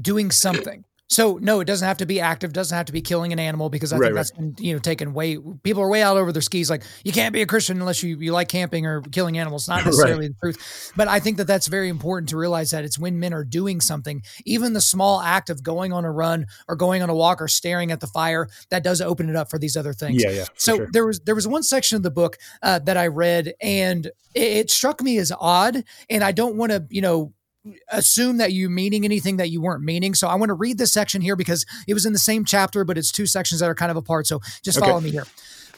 doing something. So no, it doesn't have to be active. Doesn't have to be killing an animal because I right, think that's right. been you know taken way. People are way out over their skis. Like you can't be a Christian unless you you like camping or killing animals. Not necessarily right. the truth, but I think that that's very important to realize that it's when men are doing something, even the small act of going on a run or going on a walk or staring at the fire, that does open it up for these other things. Yeah, yeah. So sure. there was there was one section of the book uh, that I read and it, it struck me as odd, and I don't want to you know assume that you meaning anything that you weren't meaning. So I want to read this section here because it was in the same chapter, but it's two sections that are kind of apart. So just okay. follow me here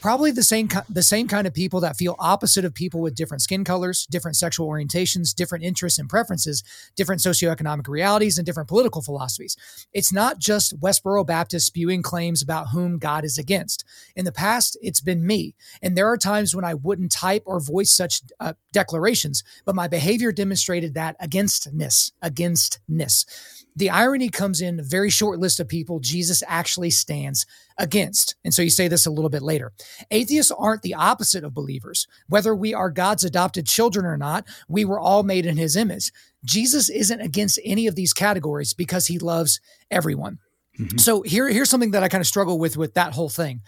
probably the same the same kind of people that feel opposite of people with different skin colors, different sexual orientations, different interests and preferences, different socioeconomic realities, and different political philosophies. It's not just Westboro Baptist spewing claims about whom God is against. In the past, it's been me, and there are times when I wouldn't type or voice such uh, declarations, but my behavior demonstrated that againstness, againstness. The irony comes in a very short list of people Jesus actually stands against. And so you say this a little bit later. Atheists aren't the opposite of believers. Whether we are God's adopted children or not, we were all made in his image. Jesus isn't against any of these categories because he loves everyone. Mm-hmm. So here, here's something that I kind of struggle with with that whole thing.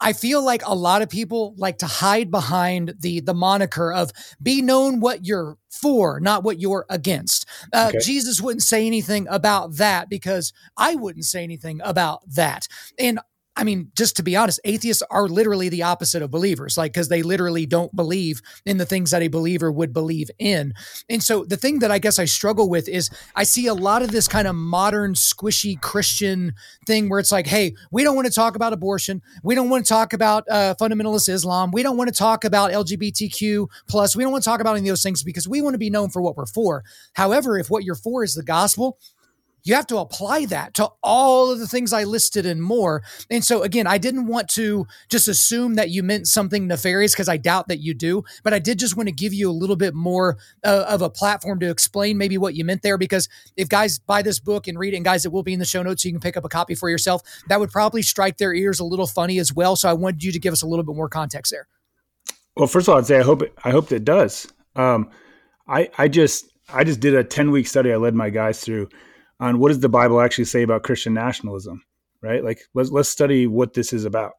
I feel like a lot of people like to hide behind the the moniker of be known what you're for, not what you're against. Uh, okay. Jesus wouldn't say anything about that because I wouldn't say anything about that. And I mean, just to be honest, atheists are literally the opposite of believers, like, because they literally don't believe in the things that a believer would believe in. And so the thing that I guess I struggle with is I see a lot of this kind of modern, squishy Christian thing where it's like, hey, we don't want to talk about abortion. We don't want to talk about uh, fundamentalist Islam. We don't want to talk about LGBTQ plus. We don't want to talk about any of those things because we want to be known for what we're for. However, if what you're for is the gospel, you have to apply that to all of the things I listed and more. And so, again, I didn't want to just assume that you meant something nefarious because I doubt that you do, but I did just want to give you a little bit more uh, of a platform to explain maybe what you meant there. Because if guys buy this book and read it, and guys, it will be in the show notes so you can pick up a copy for yourself, that would probably strike their ears a little funny as well. So I wanted you to give us a little bit more context there. Well, first of all, I'd say I hope it, I hope that does. Um, I I just I just did a ten week study. I led my guys through on what does the Bible actually say about Christian nationalism, right? Like let's let's study what this is about.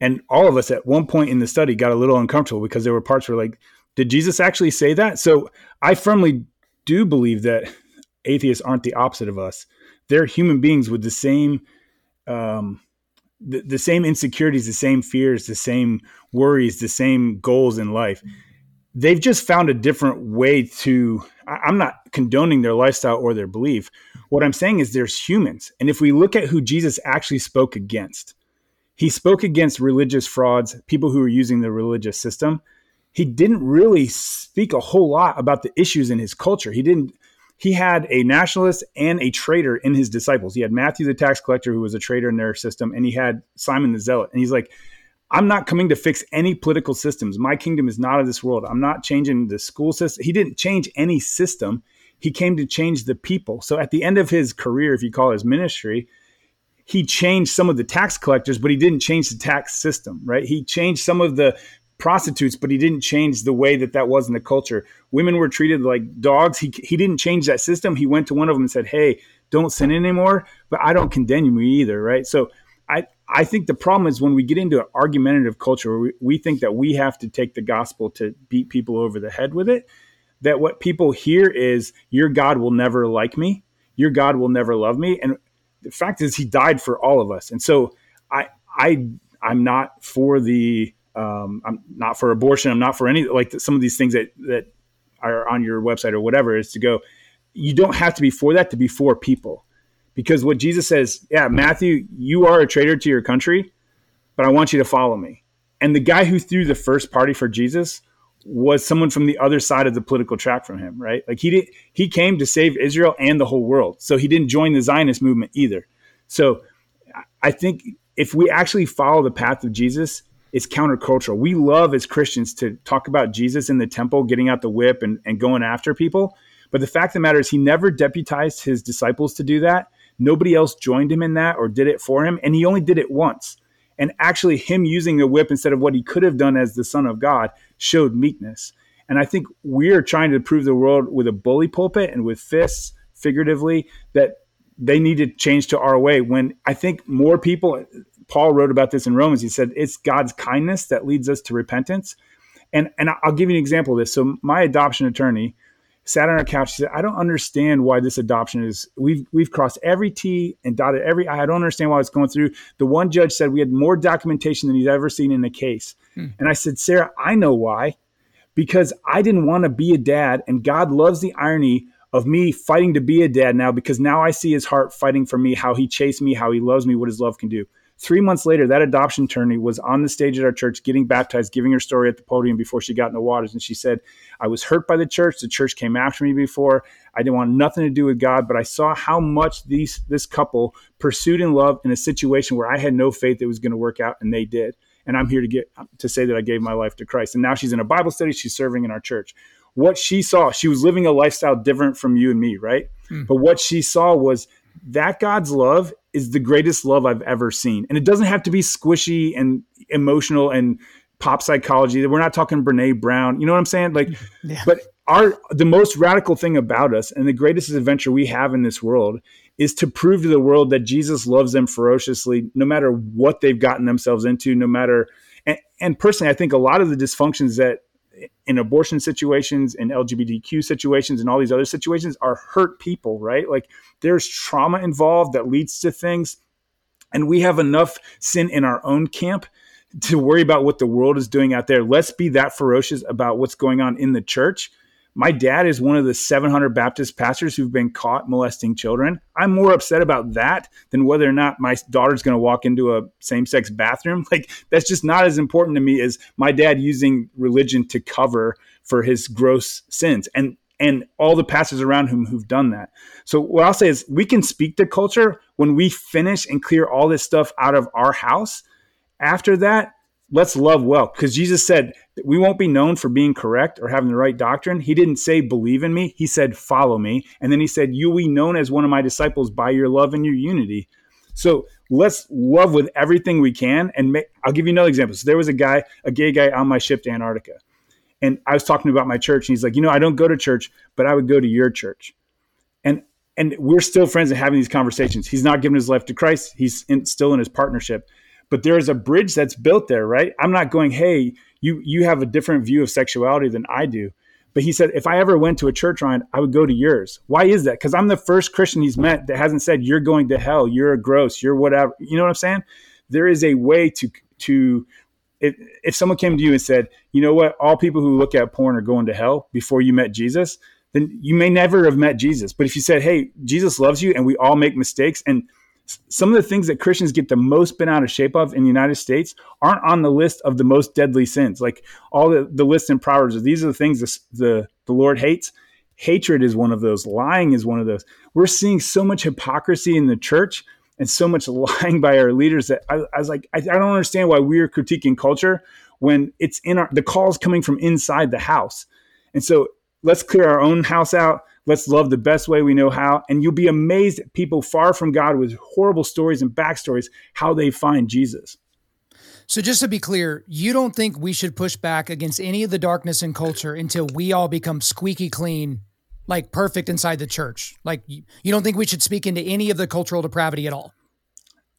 And all of us at one point in the study got a little uncomfortable because there were parts where like, did Jesus actually say that? So I firmly do believe that atheists aren't the opposite of us. they're human beings with the same um, the, the same insecurities, the same fears, the same worries, the same goals in life. They've just found a different way to. I'm not condoning their lifestyle or their belief. What I'm saying is there's humans. And if we look at who Jesus actually spoke against, he spoke against religious frauds, people who were using the religious system. He didn't really speak a whole lot about the issues in his culture. He didn't he had a nationalist and a traitor in his disciples. He had Matthew the tax collector, who was a traitor in their system, and he had Simon the zealot. And he's like, I'm not coming to fix any political systems. My kingdom is not of this world. I'm not changing the school system. He didn't change any system. He came to change the people. So at the end of his career, if you call his ministry, he changed some of the tax collectors, but he didn't change the tax system, right? He changed some of the prostitutes, but he didn't change the way that that was in the culture. Women were treated like dogs. He, he didn't change that system. He went to one of them and said, Hey, don't sin anymore, but I don't condemn you either. Right. So I, I think the problem is when we get into an argumentative culture where we, we think that we have to take the gospel to beat people over the head with it, that what people hear is your God will never like me. Your God will never love me. And the fact is he died for all of us. And so I, I, I'm not for the um, I'm not for abortion. I'm not for any like some of these things that that are on your website or whatever is to go. You don't have to be for that to be for people, because what Jesus says, yeah, Matthew, you are a traitor to your country, but I want you to follow me. And the guy who threw the first party for Jesus was someone from the other side of the political track from him, right? Like he did, he came to save Israel and the whole world. So he didn't join the Zionist movement either. So I think if we actually follow the path of Jesus, it's countercultural. We love as Christians to talk about Jesus in the temple, getting out the whip and, and going after people. But the fact of the matter is, he never deputized his disciples to do that. Nobody else joined him in that or did it for him. And he only did it once. And actually, him using the whip instead of what he could have done as the Son of God showed meekness. And I think we're trying to prove the world with a bully pulpit and with fists, figuratively, that they need to change to our way. When I think more people, Paul wrote about this in Romans. He said it's God's kindness that leads us to repentance. And and I'll give you an example of this. So my adoption attorney sat on our couch. She said, "I don't understand why this adoption is. We've we've crossed every T and dotted every I. I don't understand why it's going through." The one judge said we had more documentation than he's ever seen in a case. Hmm. And I said, "Sarah, I know why." Because I didn't want to be a dad, and God loves the irony of me fighting to be a dad now because now I see his heart fighting for me, how he chased me, how he loves me, what his love can do. Three months later, that adoption attorney was on the stage at our church getting baptized, giving her story at the podium before she got in the waters. And she said, I was hurt by the church. The church came after me before. I didn't want nothing to do with God, but I saw how much these this couple pursued in love in a situation where I had no faith it was going to work out, and they did. And I'm here to get to say that I gave my life to Christ. And now she's in a Bible study. She's serving in our church. What she saw, she was living a lifestyle different from you and me, right? Hmm. But what she saw was that God's love is the greatest love I've ever seen. And it doesn't have to be squishy and emotional and pop psychology. We're not talking Brene Brown. You know what I'm saying? Like, yeah. but our the most radical thing about us and the greatest adventure we have in this world is to prove to the world that Jesus loves them ferociously, no matter what they've gotten themselves into, no matter. And, and personally, I think a lot of the dysfunctions that in abortion situations in LGBTQ situations and all these other situations are hurt people, right? Like there's trauma involved that leads to things. And we have enough sin in our own camp to worry about what the world is doing out there. Let's be that ferocious about what's going on in the church my dad is one of the 700 Baptist pastors who've been caught molesting children. I'm more upset about that than whether or not my daughter's going to walk into a same sex bathroom. Like, that's just not as important to me as my dad using religion to cover for his gross sins. And and all the pastors around him who've done that. So what I'll say is we can speak to culture when we finish and clear all this stuff out of our house. After that, let's love well because Jesus said we won't be known for being correct or having the right doctrine. He didn't say believe in me. He said follow me. And then he said you will be known as one of my disciples by your love and your unity. So let's love with everything we can. And make, I'll give you another example. So there was a guy, a gay guy on my ship to Antarctica. And I was talking about my church and he's like, you know, I don't go to church, but I would go to your church. And and we're still friends and having these conversations. He's not giving his life to Christ. He's in, still in his partnership but there is a bridge that's built there, right? I'm not going, hey, you you have a different view of sexuality than I do. But he said, if I ever went to a church, Ryan, I would go to yours. Why is that? Because I'm the first Christian he's met that hasn't said, you're going to hell, you're a gross, you're whatever. You know what I'm saying? There is a way to, to, if, if someone came to you and said, you know what, all people who look at porn are going to hell before you met Jesus, then you may never have met Jesus. But if you said, hey, Jesus loves you and we all make mistakes, and some of the things that Christians get the most bent out of shape of in the United States aren't on the list of the most deadly sins. Like all the, the lists in Proverbs, these are the things the, the, the Lord hates. Hatred is one of those. Lying is one of those. We're seeing so much hypocrisy in the church and so much lying by our leaders that I, I was like, I, I don't understand why we're critiquing culture when it's in our, the calls coming from inside the house. And so let's clear our own house out Let's love the best way we know how. And you'll be amazed at people far from God with horrible stories and backstories, how they find Jesus. So, just to be clear, you don't think we should push back against any of the darkness in culture until we all become squeaky clean, like perfect inside the church? Like, you don't think we should speak into any of the cultural depravity at all?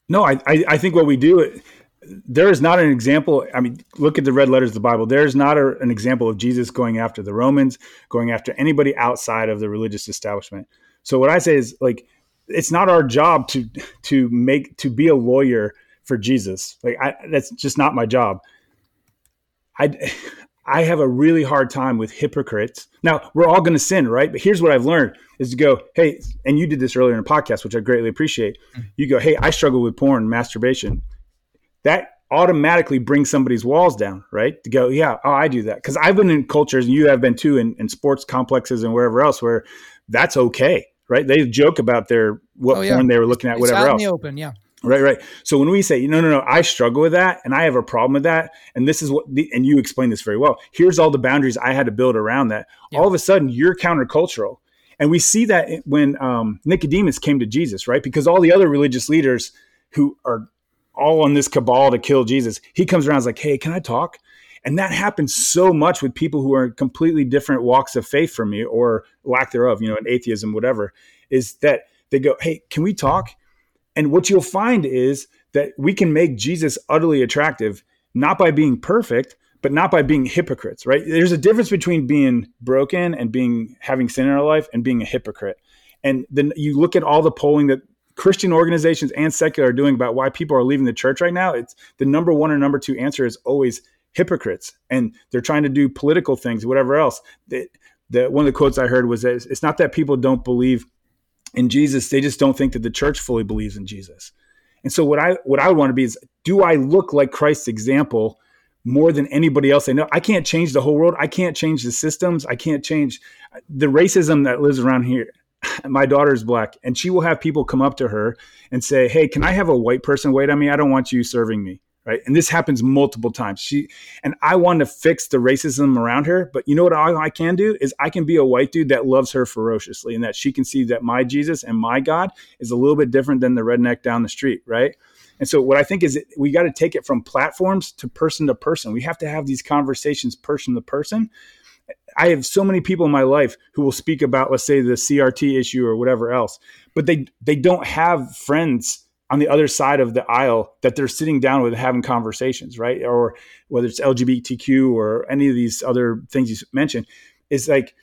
No, I, I, I think what we do, there is not an example. I mean, look at the red letters of the Bible. There's not a, an example of Jesus going after the Romans, going after anybody outside of the religious establishment. So what I say is like, it's not our job to to make to be a lawyer for Jesus. Like I, that's just not my job. I I have a really hard time with hypocrites. Now we're all going to sin, right? But here's what I've learned: is to go, hey, and you did this earlier in a podcast, which I greatly appreciate. Mm. You go, hey, I struggle with porn, masturbation that automatically brings somebody's walls down, right? To go, yeah, oh, I do that. Because I've been in cultures, and you have been too, in, in, sports complexes and wherever else, where that's okay, right? They joke about their what oh, yeah. porn they were looking at, it's whatever else. in the open, yeah. Right, right. So when we say, no, no, no, I struggle with that and I have a problem with that, and this is what, the, and you explain this very well. Here's all the boundaries I had to build around that. Yeah. All of a sudden, you're countercultural. And we see that when um, Nicodemus came to Jesus, right? Because all the other religious leaders who are all on this cabal to kill Jesus. He comes around is like, hey, can I talk? And that happens so much with people who are completely different walks of faith from me or lack thereof, you know, in atheism, whatever, is that they go, hey, can we talk? And what you'll find is that we can make Jesus utterly attractive, not by being perfect, but not by being hypocrites, right? There's a difference between being broken and being having sin in our life and being a hypocrite. And then you look at all the polling that Christian organizations and secular are doing about why people are leaving the church right now, it's the number one or number two answer is always hypocrites, and they're trying to do political things, whatever else. The, the, one of the quotes I heard was that it's not that people don't believe in Jesus; they just don't think that the church fully believes in Jesus. And so, what I what I would want to be is, do I look like Christ's example? more than anybody else I know. I can't change the whole world. I can't change the systems. I can't change uh, the racism that lives around here my daughter's black and she will have people come up to her and say hey can i have a white person wait on me? I don't want you serving me right? And this happens multiple times. She and i want to fix the racism around her but you know what I, I, can do is i can be a white dude that loves her ferociously and that she can see that my jesus and my god is a little bit different than the redneck down the street right? And so what i think is we got to take it from platforms to person to person. We have to have these conversations person to person I have so many people in my life who will speak about, let's say, the CRT issue or whatever else, but they they don't have friends on the other side of the aisle that they're sitting down with having conversations, right? Or whether it's LGBTQ or any of these other things you mentioned, is like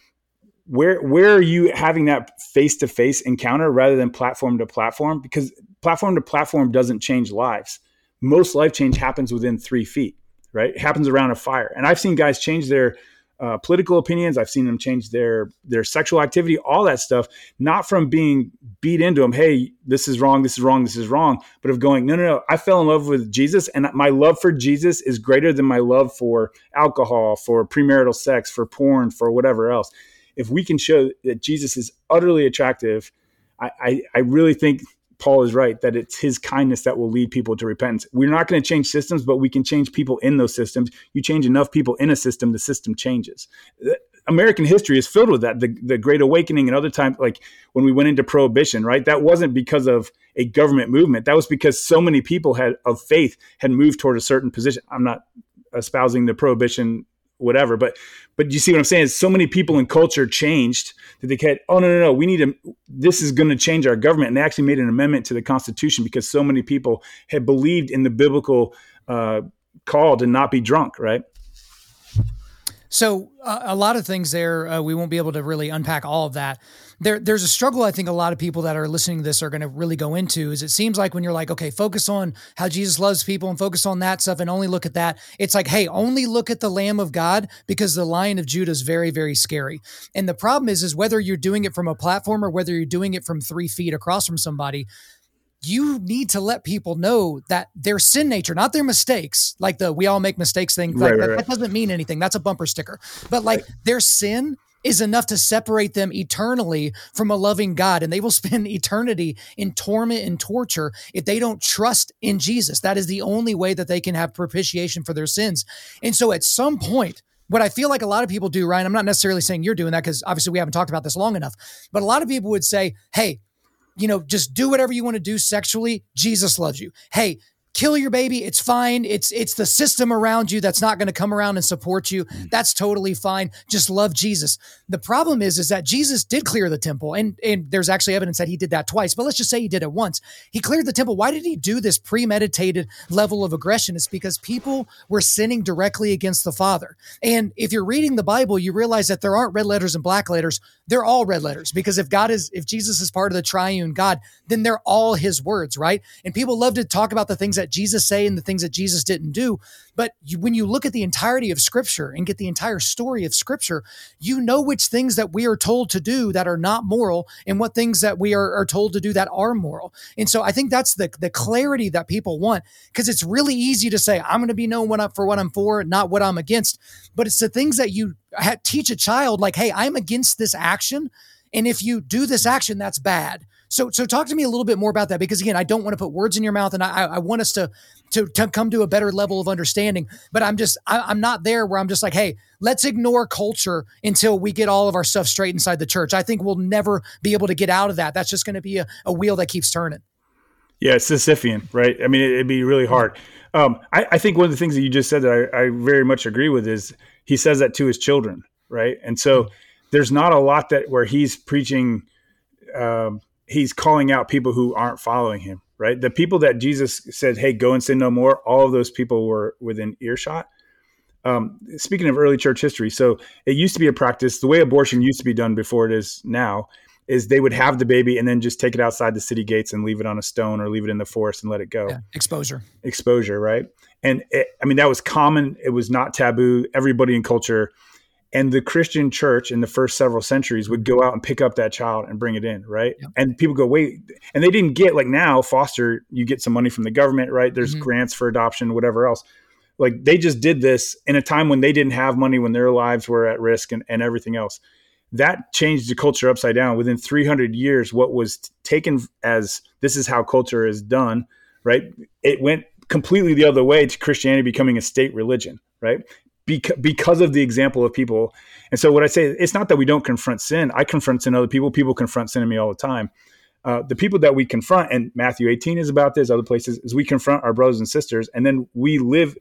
where where are you having that face to face encounter rather than platform to platform? Because platform to platform doesn't change lives. Most life change happens within three feet, right? It happens around a fire, and I've seen guys change their uh, political opinions. I've seen them change their their sexual activity, all that stuff, not from being beat into them. Hey, this is wrong. This is wrong. This is wrong. But of going, no, no, no. I fell in love with Jesus, and my love for Jesus is greater than my love for alcohol, for premarital sex, for porn, for whatever else. If we can show that Jesus is utterly attractive, I, I, I really think Paul is right that it's his kindness that will lead people to repentance. We're not going to change systems, but we can change people in those systems. You change enough people in a system, the system changes. American history is filled with that. The, the Great Awakening and other times, like when we went into Prohibition, right? That wasn't because of a government movement. That was because so many people had of faith had moved toward a certain position. I'm not espousing the Prohibition whatever. But but you see what I'm saying? Is so many people in culture changed that they said, oh no no no, we need to. This is going to change our government, and they actually made an amendment to the Constitution because so many people had believed in the biblical uh, call to not be drunk, right? So uh, a lot of things there, uh, we won't be able to really unpack all of that. There, there's a struggle. I think a lot of people that are listening to this are going to really go into. Is it seems like when you're like, okay, focus on how Jesus loves people and focus on that stuff and only look at that. It's like, hey, only look at the Lamb of God because the Lion of Judah is very, very scary. And the problem is, is whether you're doing it from a platform or whether you're doing it from three feet across from somebody you need to let people know that their sin nature, not their mistakes, like the we all make mistakes thing. Like, right, that, right. that, doesn't mean anything. That's a bumper sticker. But like their sin is enough to separate them eternally from a loving God. And they will spend eternity in torment and torture if they don't trust in Jesus. That is the only way that they can have propitiation for their sins. And so at some point, what I feel like a lot of people do, Ryan, I'm not necessarily saying you're doing that because obviously we haven't talked about this long enough, but a lot of people would say, hey, you know, just do whatever you want to do sexually. Jesus loves you. Hey, kill your baby it's fine. It's it's the system around you that's not going to come around and support you. Mm. that's totally fine. Just love jesus. The problem is is that jesus did clear the temple and and there's actually evidence that he did that twice but let's just say he did it once. He cleared the temple. Why did he do this premeditated level of aggression? It's because people were sinning directly against the father. And if you're reading the bible you realize that there aren't red letters and black letters. They're all red letters because if god is if jesus is part of the triune god then they're all his words right? And people love to talk about the things that Jesus say and the things that Jesus didn't do. But you, when you look at the entirety of Scripture and get the entire story of Scripture, you know which things that we are told to do that are not moral and what things that we are, are told to do that are moral. And so I think that's the, the clarity that people want because it's really easy to say, I'm going to be known what I'm, for what I'm for, not what I'm against. But it's the things that you teach a child, like, hey, I'm against this action. And if you do this action, that's bad. So, so talk to me a little bit more about that because again, I don't want to put words in your mouth, and I, I want us to, to to come to a better level of understanding. But I'm just, I, I'm not there where I'm just like, hey, let's ignore culture until we get all of our stuff straight inside the church. I think we'll never be able to get out of that. That's just going to be a, a wheel that keeps turning. Yeah, it's Sisyphean, right? I mean, it'd be really hard. Um, I, I, think one of the things that you just said that I, I, very much agree with is he says that to his children, right? And so mm-hmm. there's not a lot that where he's preaching um, he's calling out people who aren't following him, right? The people that Jesus said, "Hey, go and sin no more," all of those people were within earshot. Um, speaking of early church history, so it used to be a practice. The way abortion used to be done before it is now is they would have the baby and then just take it outside the city gates and leave it on a stone or leave it in the forest and let it go. Yeah, exposure. Exposure, right? And it, I mean that was common. It was not taboo. Everybody in culture and the christian church in the first several centuries would go out and pick up that child and bring it in right? Yep. and people go wait and they didn't get like now foster you get some money from the government right? There's mm-hmm. grants for adoption whatever else. Like they just did this in a time when they didn't have money when their lives were at risk and, and everything else. That changed the culture upside down. Within 300 years what was taken as this is how culture is done right? It went completely the other way to christianity becoming a state religion right because because of the example of people. And so what I say, it's not that we don't confront sin. I confront sin other people. People confront sin in me all the time. Uh, the people that we confront, and Matthew 18 is about this, other places, is we confront our brothers and sisters, and then we live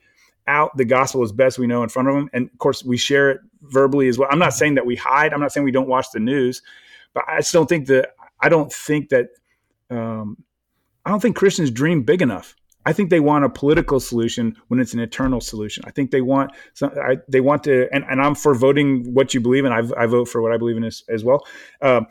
out the gospel as best we know in front of them. And of course, we share it verbally as well. I'm not saying that we hide. I'm not saying we don't watch the news, but I just don't think that I don't think that um, I don't think Christians dream big enough. I think they want a political solution when it's an eternal solution. I think they want I, they want to, and, and I'm for voting what you believe in. I, I vote for what I believe in as, as well. Um,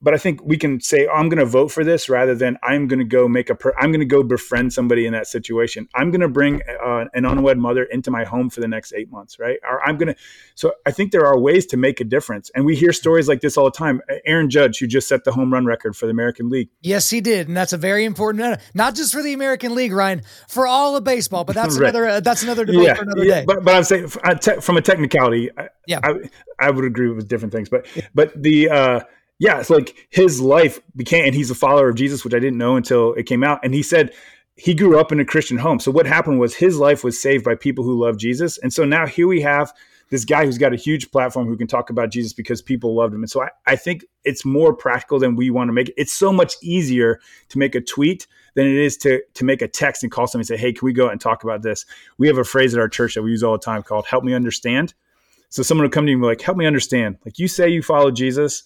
but I think we can say oh, I'm going to vote for this rather than I'm going to go make a. Per- I'm going to go befriend somebody in that situation. I'm going to bring uh, an unwed mother into my home for the next eight months, right? Or I'm going to. So I think there are ways to make a difference, and we hear stories like this all the time. Aaron Judge, who just set the home run record for the American League. Yes, he did, and that's a very important. Not just for the American League, Ryan, for all of baseball. But that's right. another. Uh, that's another debate yeah, for another yeah, day. But, but I'm saying from a technicality, yeah, I, I, would agree with different things, but but the. Uh, yeah, it's like his life became, and he's a follower of Jesus, which I didn't know until it came out. And he said he grew up in a Christian home. So what happened was his life was saved by people who love Jesus. And so now here we have this guy who's got a huge platform who can talk about Jesus because people loved him. And so I, I think it's more practical than we want to make it. It's so much easier to make a tweet than it is to to make a text and call somebody and say, Hey, can we go out and talk about this? We have a phrase at our church that we use all the time called help me understand. So someone will come to you and be like, help me understand. Like you say you follow Jesus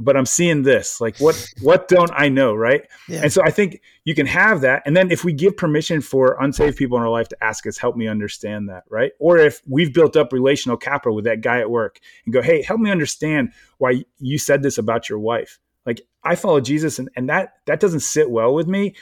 but I'm seeing this. Like what what don't I know, right? Yeah. And so I think you can have that. And then if we give permission for unsaved people in our life to ask us, help me understand that, right? Or if we've built up relational capital with that guy at work and go, hey, help me understand why you said this about your wife. Like I follow Jesus and, and that that doesn't sit well with me.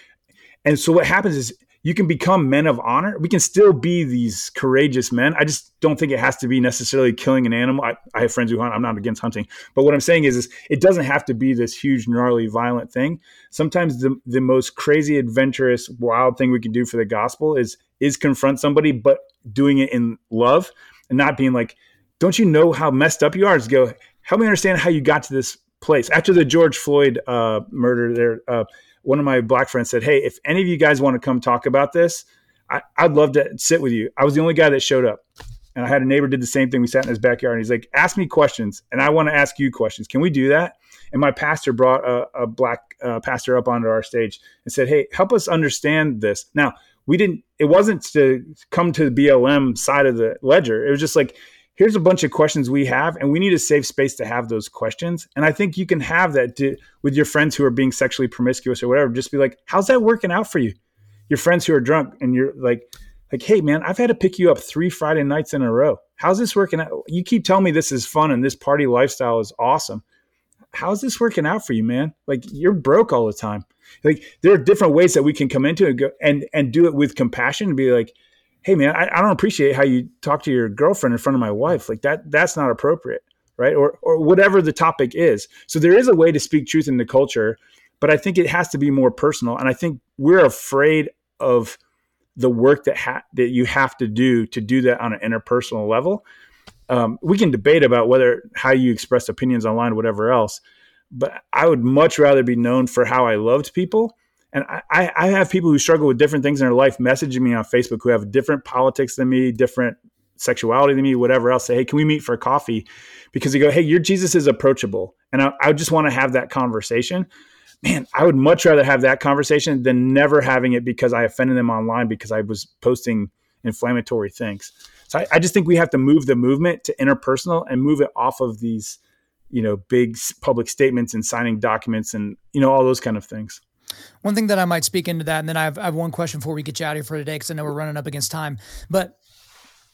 And so what happens is you can become men of honor. We can still be these courageous men. I just don't think it has to be necessarily killing an animal. I, I, have friends who hunt. I'm not against hunting, but what I'm saying is, is it doesn't have to be this huge, gnarly, violent thing. Sometimes the the most crazy, adventurous, wild thing we can do for the gospel is is confront somebody, but doing it in love and not being like, "Don't you know how messed up you are?" Just go, help me understand how you got to this place after the George Floyd uh, murder. There. Uh, one of my black friends said, Hey, if any of you guys want to come talk about this, I, would love to sit with you. I was the only guy that showed up. And I had a neighbor did the same thing. We sat in his backyard and he's like, ask me questions. And I want to ask you questions. Can we do that? And my pastor brought a, a black uh, pastor up onto our stage and said, Hey, help us understand this. Now, we didn't, it wasn't to come to the BLM side of the ledger. It was just like, here's a bunch of questions we have and we need a safe space to have those questions. And i think you can have that to, with your friends who are being sexually promiscuous or whatever just be like how's that working out for you? Your friends who are drunk and you're like like hey man i've had to pick you up three friday nights in a row. How's this working out? You keep telling me this is fun and this party lifestyle is awesome. How's this working out for you man? Like you're broke all the time. Like there are different ways that we can come into it and and and do it with compassion and be like hey man, I, I don't appreciate how you talk to your girlfriend in front of my wife. Like that, that's not appropriate, right? Or or whatever the topic is. So there is a way to speak truth in the culture, but I think it has to be more personal. And I think we're afraid of the work that ha- that you have to do to do that on an interpersonal level. Um, we can debate about whether how you express opinions online, whatever else, but I would much rather be known for how I loved people and I, I have people who struggle with different things in their life messaging me on Facebook who have different politics than me, different sexuality than me, whatever else. Say, hey, can we meet for coffee? Because they go, hey, your Jesus is approachable, and I, I just want to have that conversation. Man, I would much rather have that conversation than never having it because I offended them online because I was posting inflammatory things. So I, I just think we have to move the movement to interpersonal and move it off of these, you know, big public statements and signing documents and you know all those kind of things. One thing that I might speak into that, and then I have, I have one question before we get you out of here for today, because I know we're running up against time. But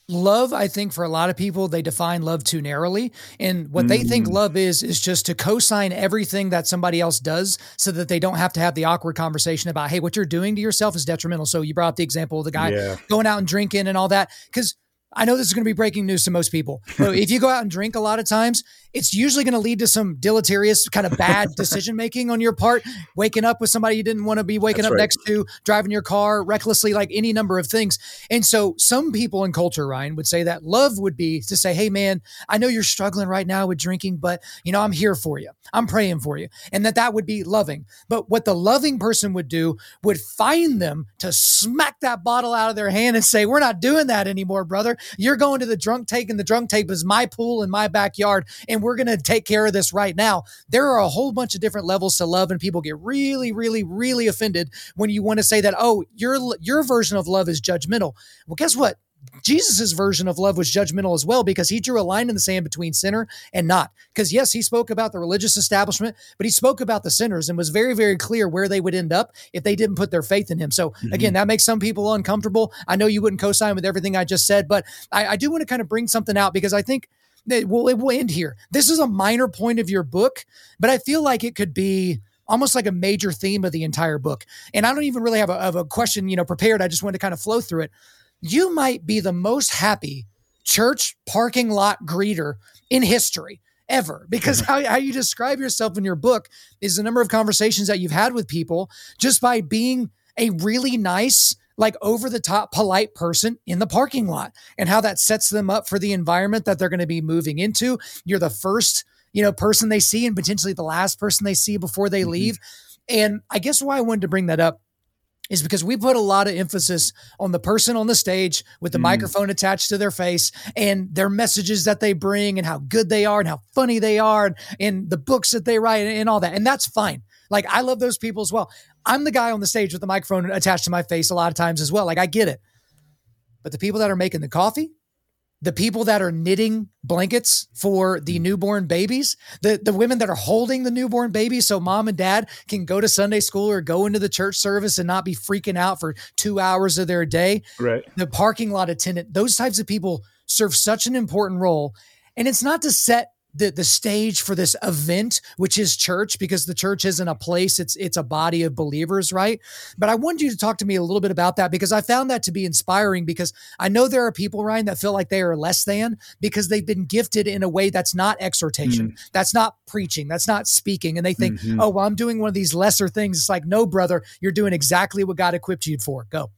love i think for a lot of people they define love too narrowly and what mm. they think mm. love is is just to co-sign everything that somebody else does so that they don't have to have the awkward conversation about hey what you're doing to yourself is detrimental so you brought up the example of the guy yeah. going out and drinking and all that because I know this is going to be breaking news to most people. But if you go out and drink a lot of times, it's usually going to lead to some deleterious kind of bad decision making on your part. Waking up with somebody you didn't want to be waking That's up right. next to, driving your car recklessly, like any number of things. And so some people in culture, Ryan, would say that love would be to say, Hey man, I know you're struggling right now with drinking, but you know, I'm here for you. I'm praying for you. And that that would be loving. But what the loving person would do would find them to smack that bottle out of their hand and say, we're not doing that anymore, brother. You're going to the drunk take and the drunk tape is my pool in my backyard. And we're going to take care of this right now. There are a whole bunch of different levels to love, and people get really, really, really offended when you want to say that, oh, your your version of love is judgmental. Well, guess what? Jesus' version of love was judgmental as well because he drew a line in the sand between sinner and not. Because, yes, he spoke about the religious establishment, but he spoke about the sinners and was very, very clear where they would end up if they didn't put their faith in him. So, mm-hmm. again, that makes some people uncomfortable. I know you wouldn't co sign with everything I just said, but I, I do want to kind of bring something out because I think it will, it will end here. This is a minor point of your book, but I feel like it could be almost like a major theme of the entire book. And I don't even really have a, a question, you know, prepared. I just wanted to kind of flow through it. You might be the most happy church parking lot greeter in history ever because how, how you describe yourself in your book is the number of conversations that you've had with people just by being a really nice like over the top polite person in the parking lot and how that sets them up for the environment that they're going to be moving into. You're the first, you know, person they see and potentially the last person they see before they mm-hmm. leave. And I guess why I wanted to bring that up is because we put a lot of emphasis on the person on the stage with the mm. microphone attached to their face and their messages that they bring and how good they are and how funny they are and, and the books that they write and all that. And that's fine. Like I love those people as well. I'm the guy on the stage with the microphone attached to my face a lot of times as well. Like I get it. But the people that are making the coffee, the people that are knitting blankets for the mm. newborn babies, the, the women that are holding the newborn babies so mom and dad can go to Sunday school or go into the church service and not be freaking out for two hours of their day. Right. The parking lot attendant, those types of people serve such an important role. And it's not to set the the stage for this event which is church because the church isn't a place it's it's a body of believers right? But i wanted you to talk to me a little bit about that because i found that to be inspiring because i know there are people ryan that feel like they are less than because they've been gifted in a way that's not exhortation mm-hmm. that's not preaching that's not speaking and they think mm-hmm. oh well i'm doing one of these lesser things. It's like no brother you're doing exactly what god equipped you for. Go.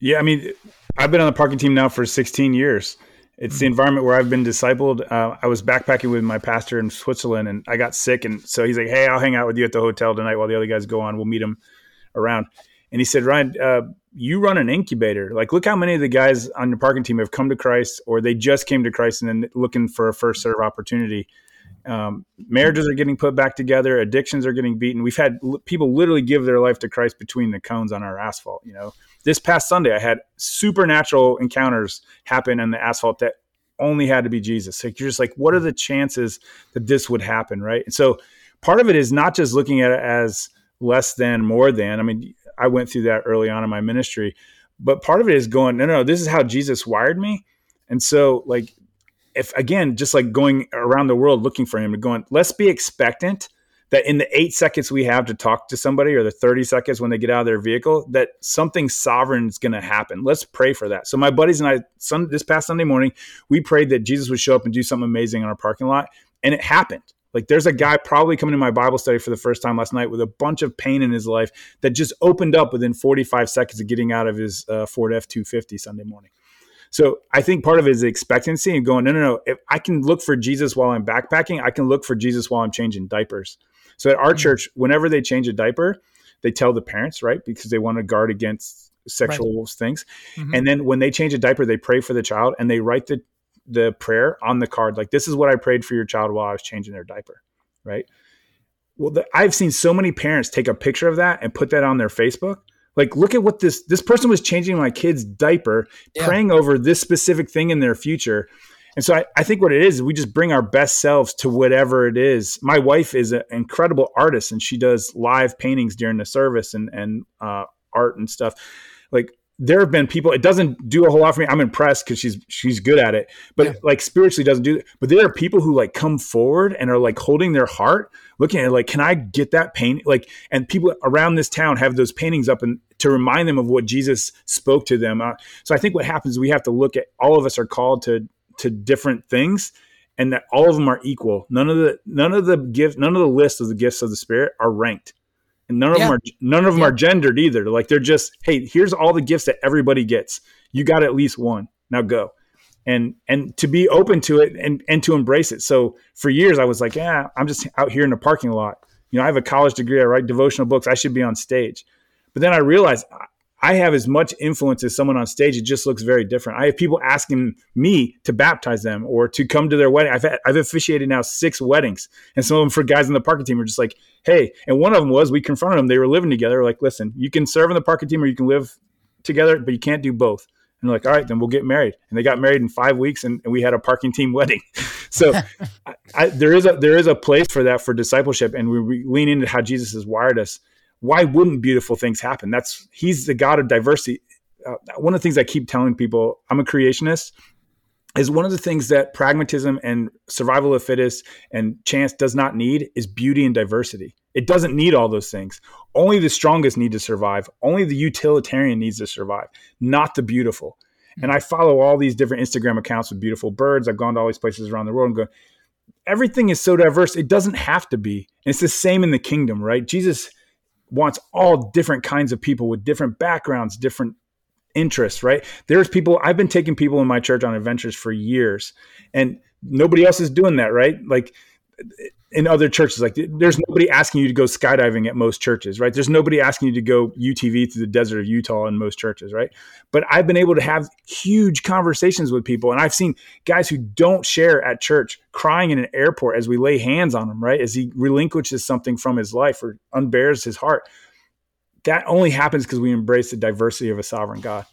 Yeah i mean i've been on the parking team now for 16 years it's the environment where I've been discipled. Uh, I was backpacking with my pastor in Switzerland, and I got sick, and so he's like, "Hey, I'll hang out with you at the hotel tonight while the other guys go on. We'll meet them around." And he said, "Ryan, uh, you run an incubator. Like, look how many of the guys on your parking team have come to Christ, or they just came to Christ and then looking for a first serve opportunity." Um, marriages are getting put back together. Addictions are getting beaten. We've had l- people literally give their life to Christ between the cones on our asphalt. You know, this past Sunday, I had supernatural encounters happen on the asphalt that only had to be Jesus. Like you're just like, what are the chances that this would happen, right? And so part of it is not just looking at it as less than, more than. I mean, I went through that early on in my ministry, but part of it is going, no, no, this is how Jesus wired me. And so, like, if again, just like going around the world looking for him and going, let's be expectant that in the eight seconds we have to talk to somebody or the 30 seconds when they get out of their vehicle that something sovereign is going to happen let's pray for that so my buddies and i some, this past sunday morning we prayed that jesus would show up and do something amazing in our parking lot and it happened like there's a guy probably coming to my bible study for the first time last night with a bunch of pain in his life that just opened up within 45 seconds of getting out of his uh, ford f-250 sunday morning so I think part of it is expectancy and going, no, no, no. If I can look for Jesus while I'm backpacking, I can look for Jesus while I'm changing diapers. So at our mm-hmm. church, whenever they change a diaper, they tell the parents, right? Because they want to guard against sexual right. things. Mm-hmm. And then when they change a diaper, they pray for the child and they write the the prayer on the card like this is what I prayed for your child while I was changing their diaper, right? Well, the, I've seen so many parents take a picture of that and put that on their Facebook. Like, look at what this this person was changing my kid's diaper, yeah. praying over this specific thing in their future. And so I, I think what it is, we just bring our best selves to whatever it is. My wife is an incredible artist and she does live paintings during the service and, and uh, art and stuff. Like there have been people, it doesn't do a whole lot for me. I'm impressed because she's she's good at it, but yeah. like spiritually doesn't do it. But there are people who like come forward and are like holding their heart, looking at it like, can I get that paint? Like, and people around this town have those paintings up and to remind them of what Jesus spoke to them. Uh, so I think what happens, we have to look at all of us are called to to different things and that all of them are equal. None of the none of the gift none of the list of the gifts of the spirit are ranked. And none of yeah. them are none of them yeah. are gendered either. Like they're just, hey, here's all the gifts that everybody gets. You got at least one. Now go. And and to be open to it and and to embrace it. So for years I was like, yeah, I'm just out here in the parking lot. You know, I have a college degree, I write devotional books, I should be on stage. But then I realized I have as much influence as someone on stage. It just looks very different. I have people asking me to baptize them or to come to their wedding. I've, had, I've officiated now six weddings, and some of them for guys in the parking team are just like, hey. And one of them was we confronted them. They were living together. Like, listen, you can serve in the parking team or you can live together, but you can't do both. And they're like, all right, then we'll get married. And they got married in five weeks, and, and we had a parking team wedding. so I, I, there is a there is a place for that for discipleship, and we, we lean into how Jesus has wired us why wouldn't beautiful things happen? That's he's the God of diversity. Uh, one of the things I keep telling people, I'm a creationist, is one of the things that pragmatism and survival of fittest and chance does not need is beauty and diversity. It doesn't need all those things. Only the strongest need to survive. Only the utilitarian needs to survive, not the beautiful. And I follow all these different Instagram accounts with beautiful birds. I've gone to all these places around the world and go, everything is so diverse. It doesn't have to be. And it's the same in the kingdom, right? Jesus wants all different kinds of people with different backgrounds, different interests, right? There's people, I've been taking people in my church on adventures for years, and nobody else is doing that, right? Like, in other churches. Like there's nobody asking you to go skydiving at most churches, right? There's nobody asking you to go UTV through the desert of Utah in most churches, right? But I've been able to have huge conversations with people, and I've seen guys who don't share at church crying in an airport as we lay hands on him, right? As he relinquishes something from his life or unbears his heart. That only happens because we embrace the diversity of a sovereign God.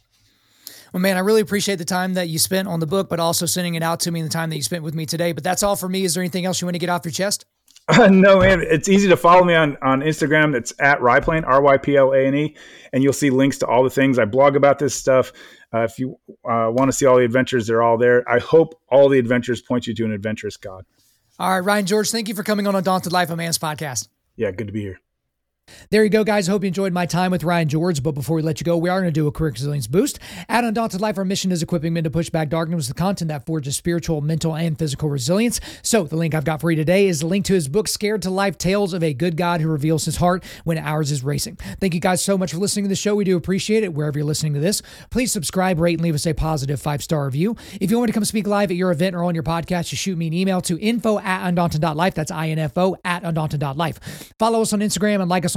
Well, man, I really appreciate the time that you spent on the book, but also sending it out to me and the time that you spent with me today. But that's all for me. Is there anything else you want to get off your chest? Uh, no, man. It's easy to follow me on, on Instagram. It's at Ryplane, R Y P L A N E. And you'll see links to all the things. I blog about this stuff. Uh, if you uh, want to see all the adventures, they're all there. I hope all the adventures point you to an adventurous God. All right, Ryan George, thank you for coming on Undaunted Life of Man's podcast. Yeah, good to be here. There you go, guys. Hope you enjoyed my time with Ryan George. But before we let you go, we are going to do a career resilience boost. At Undaunted Life, our mission is equipping men to push back darkness with content that forges spiritual, mental, and physical resilience. So the link I've got for you today is the link to his book, Scared to Life Tales of a Good God Who Reveals His Heart When Ours is Racing. Thank you guys so much for listening to the show. We do appreciate it wherever you're listening to this. Please subscribe, rate, and leave us a positive five star review. If you want to come speak live at your event or on your podcast, just shoot me an email to info at undaunted.life. That's info at undaunted.life. Follow us on Instagram and like us